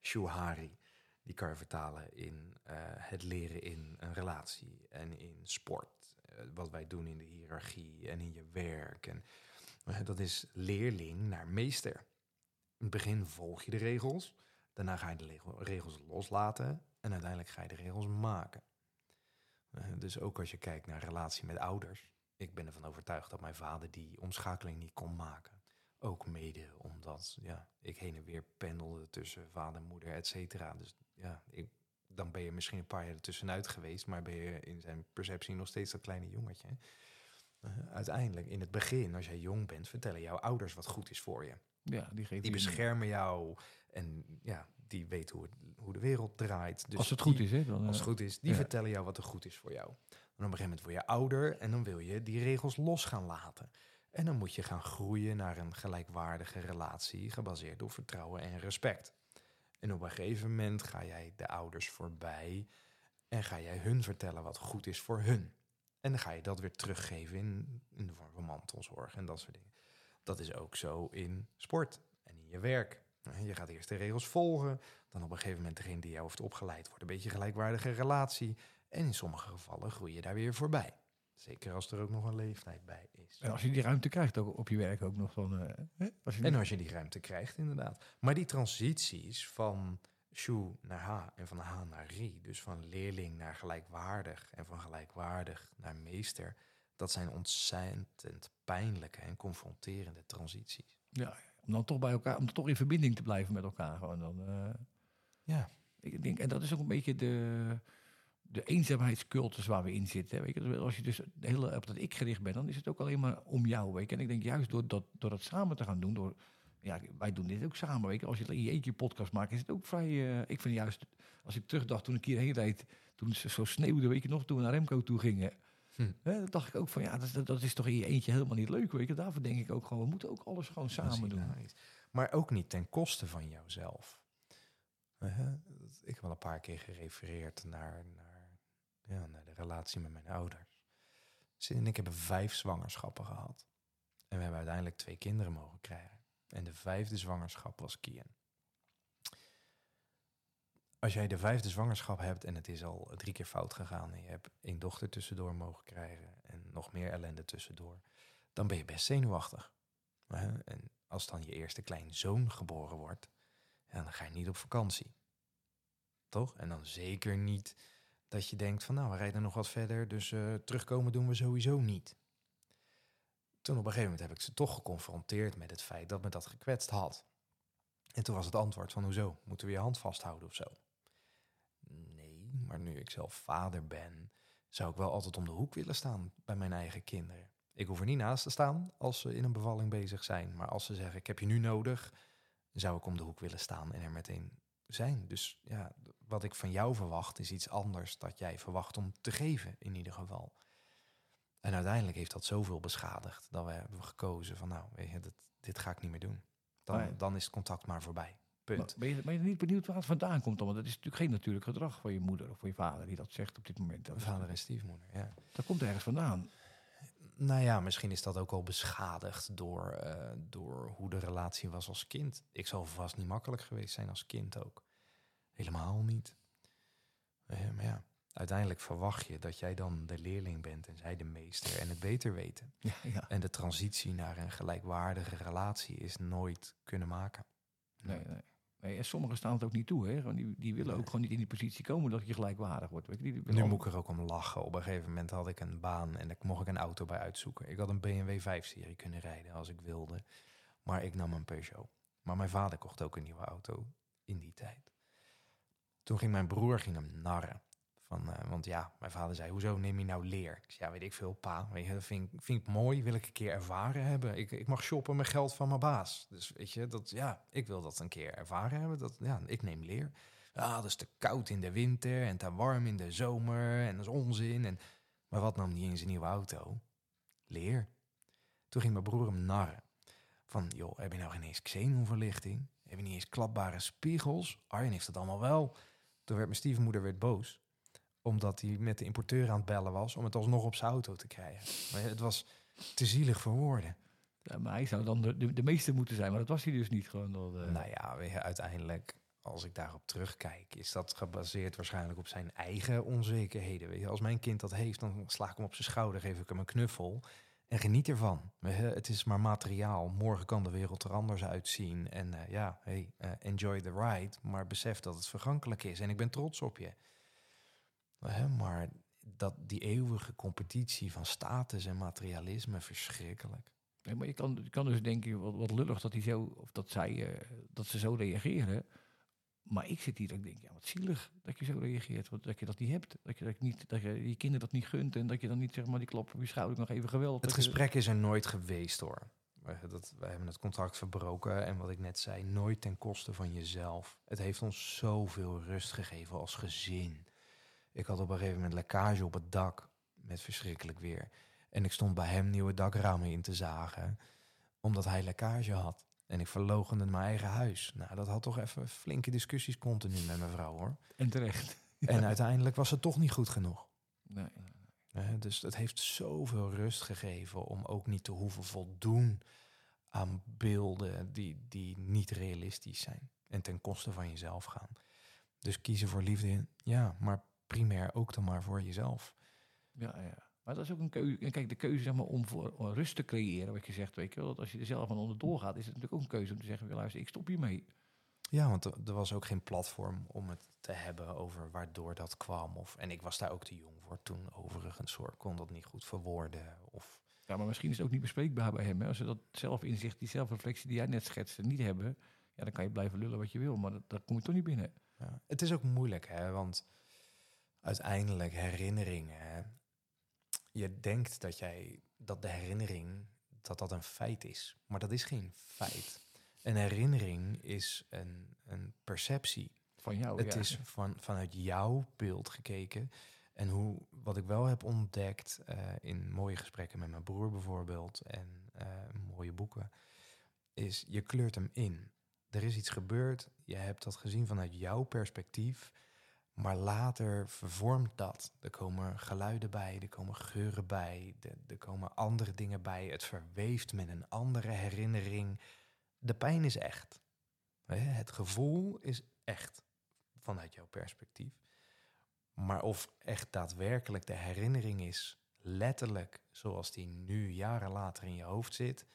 S2: Shuhari. Die kan je vertalen in eh, het leren in een relatie en in sport eh, wat wij doen in de hiërarchie en in je werk. En, dat is leerling naar meester. In het begin volg je de regels, daarna ga je de regels loslaten en uiteindelijk ga je de regels maken. Eh, dus ook als je kijkt naar relatie met ouders. Ik ben ervan overtuigd dat mijn vader die omschakeling niet kon maken. Ook mede omdat ja, ik heen en weer pendelde tussen vader moeder, et cetera. Dus ja, ik, dan ben je misschien een paar jaar ertussenuit geweest, maar ben je in zijn perceptie nog steeds dat kleine jongetje. Eh, uiteindelijk, in het begin, als jij jong bent, vertellen jouw ouders wat goed is voor je.
S1: Ja, die geeft
S2: Die beschermen jou en ja, die weten hoe, het, hoe de wereld draait. Dus
S1: Als het goed
S2: die-
S1: is, hè? Dan,
S2: als
S1: eh,
S2: het goed is, die
S1: ja.
S2: vertellen jou wat er goed is voor jou. En op een gegeven moment word je ouder en dan wil je die regels los gaan laten. En dan moet je gaan groeien naar een gelijkwaardige relatie gebaseerd op vertrouwen en respect. En op een gegeven moment ga jij de ouders voorbij en ga jij hun vertellen wat goed is voor hun. En dan ga je dat weer teruggeven in, in de vorm van mantelzorg en dat soort dingen. Dat is ook zo in sport en in je werk. Nou, Je gaat eerst de regels volgen, dan op een gegeven moment degene die jou heeft opgeleid wordt een beetje een gelijkwaardige relatie. En in sommige gevallen groei je daar weer voorbij. Zeker als er ook nog een leeftijd bij is.
S1: En als je die ruimte krijgt ook op je werk ook nog dan. eh, hè? Als je
S2: En als je die ruimte krijgt, inderdaad. Maar die transities van Shu naar H en van H naar Ri, dus van leerling naar gelijkwaardig en van gelijkwaardig naar meester, dat zijn ontzettend pijnlijke en confronterende transities.
S1: ja, om dan toch bij elkaar, om toch in verbinding te blijven met elkaar. Gewoon dan, eh,
S2: Ja.
S1: ik denk, en dat is ook een beetje de, de eenzaamheidscultus waar we in zitten. Weet je? Als je dus de hele op dat ik gericht bent, dan is het ook alleen maar om jou. Weet je? En ik denk juist door dat, door dat samen te gaan doen, door, ja, wij doen dit ook samen. Weet je? Als je in je eentje podcast maakt, is het ook vrij. eh, ik vind juist, als ik terugdacht toen ik hierheen reed, toen het zo sneeuwde, weet je nog, toen we naar Remco toe gingen.
S2: Hm.
S1: Dan dacht ik ook van ja, dat, is- dat is toch in je eentje helemaal niet leuk. Weet je? Daarvoor denk ik ook gewoon, we moeten ook alles gewoon samen doen.
S2: Maar ook niet ten koste van jouzelf. Ik heb wel een paar keer gerefereerd naar, naar, ja, naar de relatie met mijn ouders. Sid en ik hebben vijf zwangerschappen gehad. En we hebben uiteindelijk twee kinderen mogen krijgen. En de vijfde zwangerschap was Kian. Als jij de vijfde zwangerschap hebt en het is al drie keer fout gegaan... en je hebt één dochter tussendoor mogen krijgen en nog meer ellende tussendoor... dan ben je best zenuwachtig. En als dan je eerste kleinzoon geboren wordt, dan ga je niet op vakantie. Toch? En dan zeker niet dat je denkt van nou, we rijden nog wat verder, dus eh, terugkomen doen we sowieso niet. Toen op een gegeven moment heb ik ze toch geconfronteerd met het feit dat me dat gekwetst had. En toen was het antwoord van hoezo? Moeten we je hand vasthouden of zo? Maar nu ik zelf vader ben, zou ik wel altijd om de hoek willen staan bij mijn eigen kinderen. Ik hoef er niet naast te staan als ze in een bevalling bezig zijn. Maar als ze zeggen, ik heb je nu nodig, zou ik om de hoek willen staan en er meteen zijn. Dus ja, wat ik van jou verwacht is iets anders dat jij verwacht om te geven in ieder geval. En uiteindelijk heeft dat zoveel beschadigd dat we hebben gekozen van nou, weet je, dit, dit ga ik niet meer doen. Dan,
S1: Nee.
S2: dan is het contact maar voorbij. Punt.
S1: Ben, je, ben je niet benieuwd waar het vandaan komt? Want het is natuurlijk geen natuurlijk gedrag van je moeder of van je vader die dat zegt op dit moment. Dat,
S2: Vader en stiefmoeder, ja.
S1: dat komt ergens vandaan.
S2: Nou ja, misschien is dat ook al beschadigd door, eh, door hoe de relatie was als kind. Ik zal vast niet makkelijk geweest zijn als kind ook. Helemaal niet. Eh, maar ja, uiteindelijk verwacht je dat jij dan de leerling bent en zij de meester en het beter weten. <laughs>
S1: Ja, ja.
S2: En de transitie naar een gelijkwaardige relatie is nooit kunnen maken.
S1: Nee, nee. En sommigen staan het ook niet toe. Hè? Want die, die willen ook gewoon niet in die positie komen dat je gelijkwaardig wordt. Weet je? Die,
S2: Nu moet ik er ook om lachen. Op een gegeven moment had ik een baan en daar mocht ik een auto bij uitzoeken. Ik had een BMW 5-serie kunnen rijden als ik wilde. Maar ik nam een Peugeot. Maar mijn vader kocht ook een nieuwe auto in die tijd. Toen ging mijn broer ging hem narren. Eh, want ja, mijn vader zei, hoezo neem je nou leer? Ik zei, ja, weet ik veel, pa. Weet je, dat vind, ik- vind mooi, wil ik een keer ervaren hebben. Ik, ik mag shoppen met geld van mijn baas. Dus weet je, dat, ja, ik wil dat een keer ervaren hebben. Dat, ja, ik neem leer. Ja, dat is te koud in de winter en te warm in de zomer en dat is onzin. En, maar wat nam die in zijn nieuwe auto? Leer. Toen ging mijn broer hem narren. Van, joh, heb je nou geen eens xenonverlichting? Heb je niet eens klapbare spiegels? Arjen heeft dat allemaal wel. Toen werd mijn stiefmoeder weer boos. Omdat hij met de importeur aan het bellen was om het alsnog op zijn auto te krijgen. Maar het was te zielig voor woorden.
S1: Ja, maar hij zou dan de, de, moeten zijn, maar dat was hij dus niet. Gewoon
S2: Nou ja, uiteindelijk als ik daarop terugkijk, is dat gebaseerd waarschijnlijk op zijn eigen onzekerheden. Weet je, als mijn kind dat heeft, dan sla ik hem op zijn schouder, geef ik hem een knuffel en geniet ervan. Het is maar materiaal. Morgen kan de wereld er anders uitzien. En eh, ja, hey, eh, enjoy the ride, maar besef dat het vergankelijk is. En ik ben trots op je. Maar dat, die eeuwige competitie van status en materialisme, verschrikkelijk.
S1: Nee, maar je kan, je kan dus denken, wat, wat lullig dat, hij zo, of dat, zij, eh, dat ze zo reageren. Maar ik zit hier en ik denk, ja, wat zielig dat je zo reageert. Want dat je dat niet hebt. Dat je, dat niet, dat je je kinderen dat niet gunt. En dat je dan niet zeg maar die klap op je schouder nog even geweldig.
S2: Het
S1: dat je-
S2: gesprek is er nooit geweest hoor. Dat, wij hebben het contract verbroken en wat ik net zei, nooit ten koste van jezelf. Het heeft ons zoveel rust gegeven als gezin. Ik had op een gegeven moment lekkage op het dak met verschrikkelijk weer. En ik stond bij hem nieuwe dakramen in te zagen, omdat hij lekkage had. En ik verlogende mijn eigen huis. Nou, dat had toch even flinke discussies continu met mijn vrouw hoor.
S1: En terecht. <laughs>
S2: En uiteindelijk was het toch niet goed genoeg.
S1: Nee.
S2: Dus het heeft zoveel rust gegeven om ook niet te hoeven voldoen aan beelden die, die niet realistisch zijn en ten koste van jezelf gaan. Dus kiezen voor liefde, ja, maar primair ook dan maar voor jezelf.
S1: Ja, ja. Maar dat is ook een keuze. Kijk, de keuze zeg maar, om voor om rust te creëren, wat je zegt, weet je wel. Dat als je er zelf aan onderdoor gaat, is het natuurlijk ook een keuze om te zeggen, luister, ik stop hiermee.
S2: Ja, want er, was ook geen platform om het te hebben over waardoor dat kwam. Of, en ik was daar ook te jong voor toen, overigens hoor. Kon dat niet goed verwoorden. Of,
S1: Ja, maar misschien is het ook niet bespreekbaar bij hem. Hè? Als ze dat zelfinzicht, die zelfreflectie die jij net schetste, niet hebben, ja, dan kan je blijven lullen wat je wil, maar dat, daar kom je toch niet binnen.
S2: Ja. Het is ook moeilijk, hè? want uiteindelijk herinneringen. Je denkt dat, jij, dat de herinnering dat dat een feit is, maar dat is geen feit. Een herinnering is een, een perceptie.
S1: Van jou.
S2: het
S1: ja.
S2: is van, vanuit jouw beeld gekeken. En hoe, wat ik wel heb ontdekt eh, in mooie gesprekken met mijn broer bijvoorbeeld en eh, mooie boeken, is je kleurt hem in. Er is iets gebeurd, je hebt dat gezien vanuit jouw perspectief, maar later vervormt dat. Er komen geluiden bij, er komen geuren bij, er, er komen andere dingen bij. Het verweeft met een andere herinnering. De pijn is echt. Het gevoel is echt vanuit jouw perspectief. Maar of echt daadwerkelijk de herinnering is, letterlijk zoals die nu jaren later in je hoofd zit,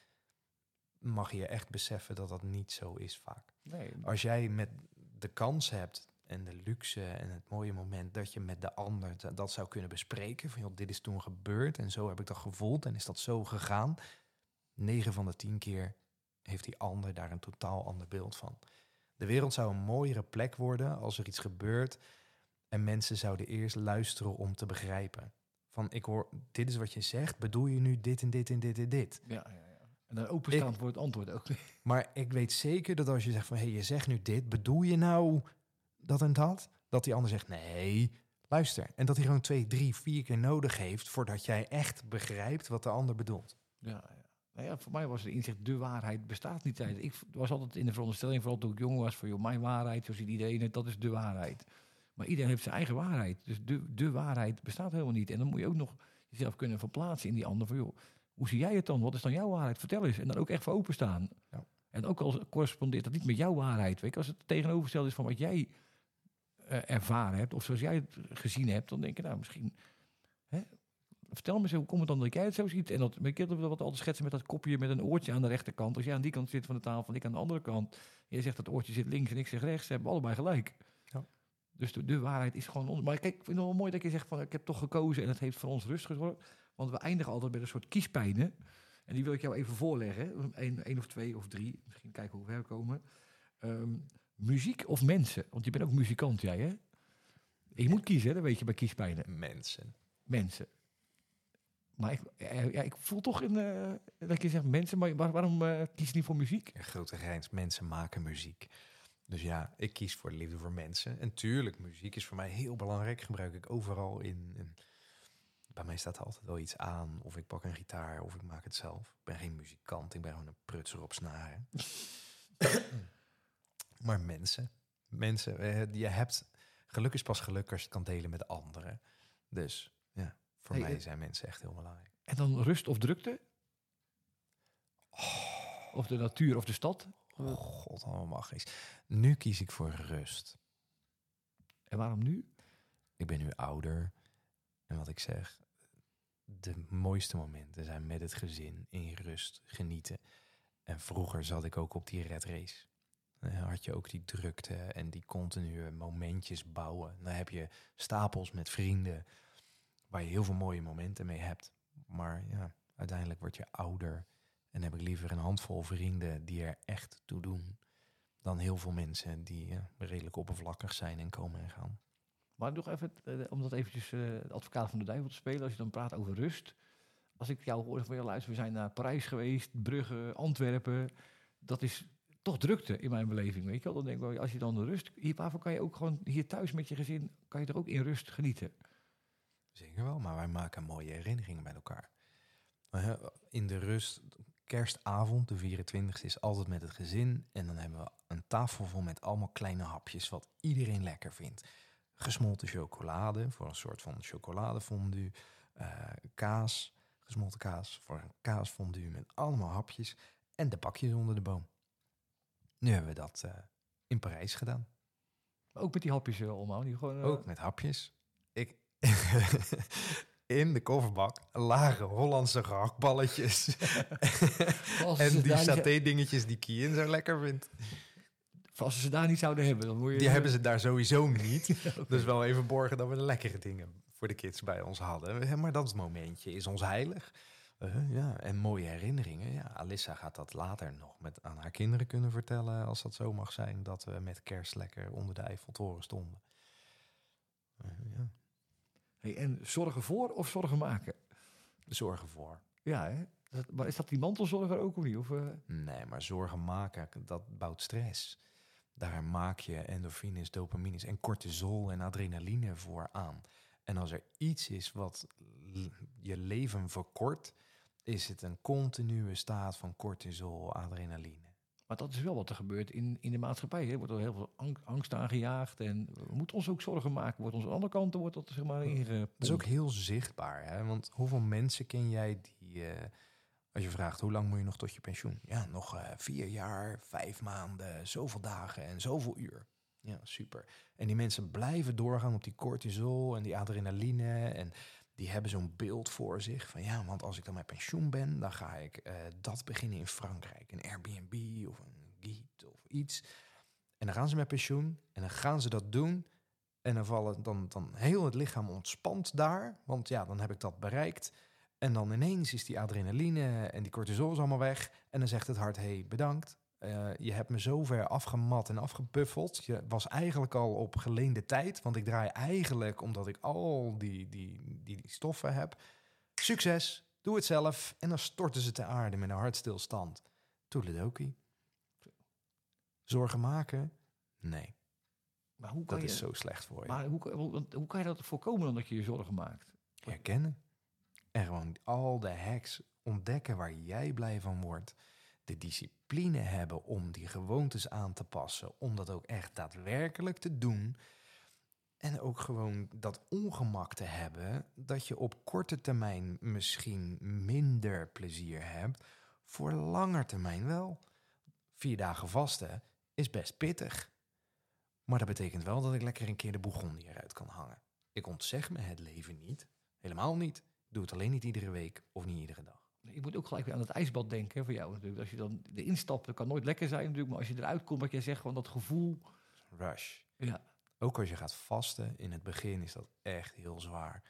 S2: mag je echt beseffen dat dat niet zo is vaak.
S1: Nee,
S2: Als jij met de kans hebt en de luxe en het mooie moment dat je met de ander dat- zou kunnen bespreken, van joh, dit is toen gebeurd en zo heb ik dat gevoeld en is dat zo gegaan, 9 van de 10 keer heeft die ander daar een totaal ander beeld van. De wereld zou een mooiere plek worden als er iets gebeurt en mensen zouden eerst luisteren om te begrijpen. Van ik hoor, dit is wat je zegt, bedoel je nu dit en dit en dit en dit?
S1: ja, ja, ja. En dan openstaan voor het antwoord ook.
S2: Maar ik weet zeker dat als je zegt van hé, hey, je zegt nu dit, bedoel je nou dat en dat? Dat die ander zegt nee, luister. En dat hij gewoon twee, drie, vier keer nodig heeft voordat jij echt begrijpt wat de ander bedoelt.
S1: Ja, ja. Nou ja, voor mij was de inzicht, de waarheid bestaat niet. tijd. Ik was altijd in de veronderstelling, vooral toen ik jong was, van joh, mijn waarheid, zo ziet iedereen het, dat is de waarheid. Maar iedereen heeft zijn eigen waarheid. Dus de, de waarheid bestaat helemaal niet. En dan moet je ook nog jezelf kunnen verplaatsen in die ander. Van joh, hoe zie jij het dan? Wat is dan jouw waarheid? Vertel eens. En dan ook echt voor openstaan.
S2: Ja.
S1: En ook al correspondeert dat niet met jouw waarheid. Weet je, als het tegenovergesteld is van wat jij ervaren hebt, of zoals jij het gezien hebt, dan denk je, nou, misschien. Hè, vertel me eens, hoe komt het dan dat jij het zo ziet? En dat, heb dat wat altijd schetsen met dat kopje met een oortje aan de rechterkant. Als jij aan die kant zit van de tafel en ik aan de andere kant. Jij zegt dat oortje zit links en ik zeg rechts. Ze hebben allebei gelijk.
S2: Ja.
S1: Dus de, de waarheid is gewoon... On... Maar kijk, ik vind het wel mooi dat je zegt van... ik heb toch gekozen en het heeft voor ons rust gezorgd. Want we eindigen altijd met een soort kiespijnen. En die wil ik jou even voorleggen. Eén één of twee of drie. Misschien kijken hoe we ver komen. Ehm, muziek of mensen? Want je bent ook muzikant, jij hè? Je moet kiezen, hè? dat weet je bij kiespijnen.
S2: Mensen.
S1: Mensen. Maar ik, ja, ik voel toch in, eh, dat je zegt mensen, maar waar- waarom eh, kies je niet voor muziek?
S2: Ja, grote grijns, mensen maken muziek. Dus ja, ik kies voor de liefde voor mensen. En tuurlijk, muziek is voor mij heel belangrijk. Gebruik ik overal in. in- bij mij staat er altijd wel iets aan. Of ik pak een gitaar, of ik maak het zelf. Ik ben geen muzikant, ik ben gewoon een prutser op snaren. <coughs> maar mensen. Mensen, eh, je hebt... Geluk is pas geluk als je het kan delen met anderen. Dus ja, voor
S1: Hey,
S2: mij zijn mensen echt heel belangrijk.
S1: En dan rust of drukte? Of de natuur of de stad?
S2: Oh, God, allemachtig. Nu kies ik voor rust.
S1: En waarom nu?
S2: Ik ben nu ouder. En wat ik zeg, de mooiste momenten zijn met het gezin, in rust, genieten. En vroeger zat ik ook op die red race. Had je ook die drukte en die continue momentjes bouwen. Dan heb je stapels met vrienden waar je heel veel mooie momenten mee hebt. Maar ja, uiteindelijk word je ouder en heb ik liever een handvol vrienden die er echt toe doen. Dan heel veel mensen die redelijk oppervlakkig zijn en komen en gaan.
S1: Maar nog even, eh, om dat eventjes eh, advocaat van de duivel te spelen, als je dan praat over rust. Als ik jou hoor van, ja, luister, we zijn naar Parijs geweest, Brugge, Antwerpen. Dat is toch drukte in mijn beleving, weet je wel. Dan denk ik, als je dan de rust, hier, waarvoor kan je ook gewoon hier thuis met je gezin, kan je er ook in rust genieten.
S2: Zeker wel, maar wij maken mooie herinneringen met elkaar. In de rust, kerstavond, de 24e, is altijd met het gezin. En dan hebben we een tafel vol met allemaal kleine hapjes, wat iedereen lekker vindt. Gesmolten chocolade voor een soort van chocoladefondue. eh, kaas, gesmolten kaas voor een kaasfondue met allemaal hapjes. En de bakjes onder de boom. Nu hebben we dat eh, in Parijs gedaan.
S1: Ook met die hapjes uh, allemaal. Die gewoon, eh,
S2: Ook met hapjes. Ik, <laughs> in de kofferbak lagen Hollandse gehaktballetjes. <laughs> en die saté-dingetjes die Kien zo lekker vindt.
S1: Als ze ze daar niet zouden hebben, dan moet je...
S2: Die hebben ze daar sowieso niet. <laughs> Dus wel even borgen dat we de lekkere dingen voor de kids bij ons hadden. Maar dat momentje is ons heilig. Eh, ja, en mooie herinneringen. Ja, Alissa gaat dat later nog met, aan haar kinderen kunnen vertellen, als dat zo mag zijn, dat we met kerst lekker onder de Eiffeltoren stonden. Eh, ja,
S1: Hey, en zorgen voor of zorgen maken?
S2: zorgen voor.
S1: Ja, hè? Dat- maar is dat die mantelzorger ook of niet? Of, eh,
S2: Nee, maar zorgen maken, dat bouwt stress. Daar maak je endorfines, dopamines en cortisol en adrenaline voor aan. En als er iets is wat je leven verkort, is het een continue staat van cortisol, adrenaline.
S1: Maar dat is wel wat er gebeurt in, in de maatschappij. hè. Er wordt er heel veel ang- angst aangejaagd. En we moeten ons ook zorgen maken. Wordt ons aan de andere kant wordt dat zeg maar ingepompt.
S2: Dat is ook heel zichtbaar. Hè? Want hoeveel mensen ken jij die, eh, als je vraagt hoe lang moet je nog tot je pensioen? Ja, nog eh, vier jaar, vijf maanden, zoveel dagen en zoveel uur. Ja, super. En die mensen blijven doorgaan op die cortisol en die adrenaline. En die hebben zo'n beeld voor zich van ja, want als ik dan met pensioen ben, dan ga ik eh, dat beginnen in Frankrijk. Een Airbnb of een Giet of iets. En dan gaan ze met pensioen en dan gaan ze dat doen. En dan vallen dan, dan heel het lichaam ontspant daar. Want ja, dan heb ik dat bereikt. En dan ineens is die adrenaline en die cortisol is allemaal weg. En dan zegt het hart, hey, bedankt. Eh, je hebt me zo ver afgemat en afgebuffeld. Je was eigenlijk al op geleende tijd. Want ik draai eigenlijk omdat ik al die, die, die, die stoffen heb. Succes, doe het zelf. En dan storten ze te aarde met een hartstilstand. Toedeledokie. Zorgen maken? Nee,
S1: maar hoe kan
S2: dat
S1: je,
S2: is zo slecht voor je.
S1: maar hoe, kan- hoe, hoe kan je dat voorkomen dan dat je je zorgen maakt?
S2: herkennen. En gewoon al de hacks ontdekken waar jij blij van wordt. De discipline hebben om die gewoontes aan te passen. Om dat ook echt daadwerkelijk te doen. En ook gewoon dat ongemak te hebben. Dat je op korte termijn misschien minder plezier hebt. Voor langer termijn wel. Vier dagen vasten is best pittig. Maar dat betekent wel dat ik lekker een keer de Bourgondië eruit kan hangen. Ik ontzeg me het leven niet. Helemaal niet. Doe het alleen niet iedere week of niet iedere dag.
S1: Ik moet ook gelijk weer aan het ijsbad denken hè, voor jou natuurlijk. Als je dan de instapt, dat kan nooit lekker zijn natuurlijk. Maar als je eruit komt, wat jij zegt, gewoon dat gevoel.
S2: Rush.
S1: Ja,
S2: Ook als je gaat vasten, in het begin is dat echt heel zwaar.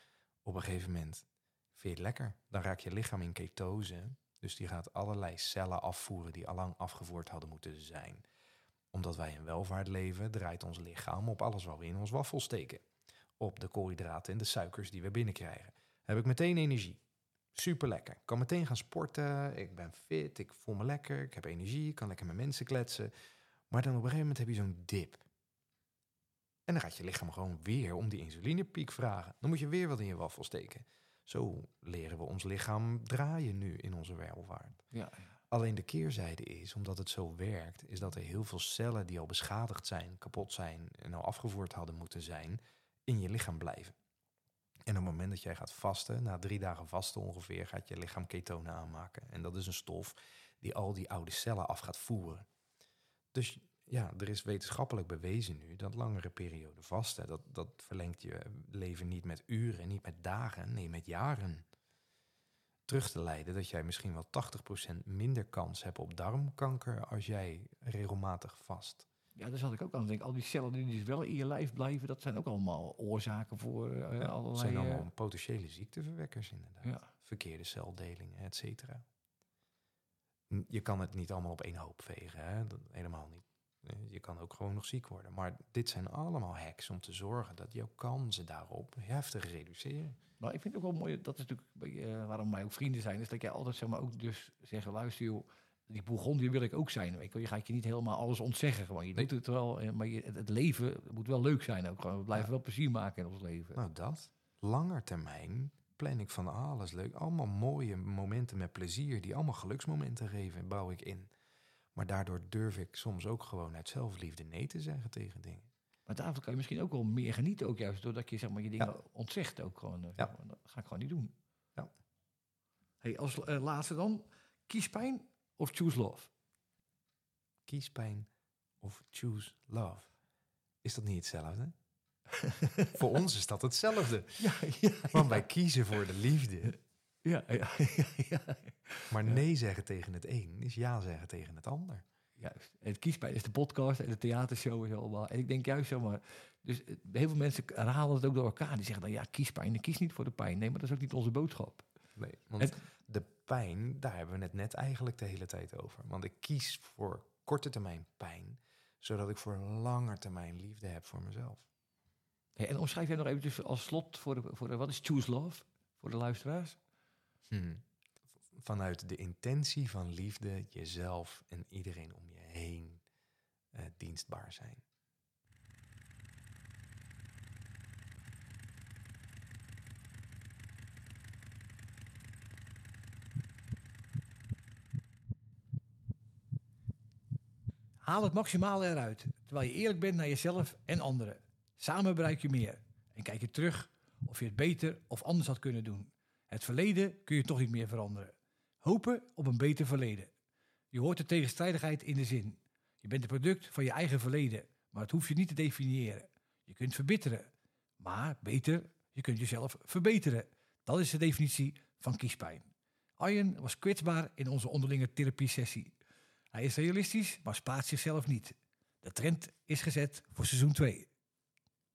S2: Op een gegeven moment vind je het lekker. Dan raakt je lichaam in ketose. Dus die gaat allerlei cellen afvoeren die allang afgevoerd hadden moeten zijn. Omdat wij in welvaart leven, draait ons lichaam op alles wat we in ons waffel steken. Op de koolhydraten en de suikers die we binnenkrijgen. Heb ik meteen energie. Super lekker. Ik kan meteen gaan sporten. Ik ben fit. Ik voel me lekker. Ik heb energie. Ik kan lekker met mensen kletsen. Maar dan op een gegeven moment heb je zo'n dip. En dan gaat je lichaam gewoon weer om die insulinepiek vragen. Dan moet je weer wat in je waffel steken. Zo leren we ons lichaam draaien nu in onze welvaart.
S1: ja.
S2: Alleen de keerzijde is, omdat het zo werkt, is dat er heel veel cellen die al beschadigd zijn, kapot zijn en al afgevoerd hadden moeten zijn, in je lichaam blijven. En op het moment dat jij gaat vasten, na drie dagen vasten ongeveer, gaat je lichaam ketonen aanmaken. En dat is een stof die al die oude cellen af gaat voeren. Dus ja, er is wetenschappelijk bewezen nu dat langere perioden vasten, dat, dat verlengt je leven niet met uren, niet met dagen, nee, met jaren. Terug te leiden dat jij misschien wel 80% minder kans hebt op darmkanker als jij regelmatig vast.
S1: Ja, daar zat ik ook aan te denken. Al die cellen die dus wel in je lijf blijven, dat zijn ook allemaal oorzaken voor uh,
S2: Ja,
S1: allerlei...
S2: het zijn
S1: eh,
S2: allemaal potentiële ziekteverwekkers inderdaad.
S1: ja.
S2: Verkeerde celdelingen, et cetera. Je kan het niet allemaal op één hoop vegen, hè? Dat, helemaal niet. Eh, Je kan ook gewoon nog ziek worden. Maar dit zijn allemaal hacks om te zorgen dat jouw kansen daarop heftig reduceren.
S1: Maar ik vind het ook wel mooi, dat is natuurlijk eh, waarom wij ook vrienden zijn, is dat jij altijd zeg maar ook dus zeggen, luister joh, die Bourgondië wil ik ook zijn. Weet je, je gaat je niet helemaal alles ontzeggen gewoon. Je
S2: Nee.
S1: doet het wel, eh, maar je, het, leven moet wel leuk zijn ook gewoon. We blijven
S2: Ja.
S1: wel plezier maken in ons leven.
S2: Nou, dat. Langer termijn plan ik van alles leuk. Allemaal mooie momenten met plezier, die allemaal geluksmomenten geven, bouw ik in. Maar daardoor durf ik soms ook gewoon uit zelfliefde nee te zeggen tegen dingen.
S1: Maar daarvoor kan je misschien ook wel meer genieten, ook juist doordat je zeg maar je dingen
S2: Ja.
S1: ontzegt ook gewoon. eh,
S2: Ja.
S1: zeg maar. Dat ga ik gewoon niet doen.
S2: Ja.
S1: Hey, als eh, laatste dan, kiespijn of choose love?
S2: Kiespijn of choose love. Is dat niet hetzelfde? <laughs> voor ons is dat hetzelfde. <laughs>
S1: Ja, ja,
S2: Want wij kiezen voor de liefde.
S1: ja, ja, <laughs> ja.
S2: Maar nee zeggen tegen het een is ja zeggen tegen het ander.
S1: Juist. En het kiespijn is de podcast en de theatershow is allemaal. En ik denk juist zo maar. Dus eh, heel veel mensen herhalen het ook door elkaar. Die zeggen dan ja, kiespijn. Ik kies niet voor de pijn. Nee, maar dat is ook niet onze boodschap.
S2: Nee, want pijn, daar hebben we het net eigenlijk de hele tijd over. Want ik kies voor korte termijn pijn, zodat ik voor langer termijn liefde heb voor mezelf.
S1: Hey, en omschrijf jij nog eventjes als slot voor de, voor de wat is choose love voor de luisteraars?
S2: Hmm. Vanuit de intentie van liefde jezelf en iedereen om je heen eh, dienstbaar zijn.
S1: Haal het maximale eruit, terwijl je eerlijk bent naar jezelf en anderen. Samen bereik je meer. En kijk je terug of je het beter of anders had kunnen doen. Het verleden kun je toch niet meer veranderen. Hopen op een beter verleden. Je hoort de tegenstrijdigheid in de zin. Je bent het product van je eigen verleden, maar het hoef je niet te definiëren. Je kunt verbitteren, maar beter, je kunt jezelf verbeteren. Dat is de definitie van kiespijn. Arjen was kwetsbaar in onze onderlinge therapie-sessie. Hij is realistisch, maar spaart zichzelf niet. De trend is gezet voor seizoen 2.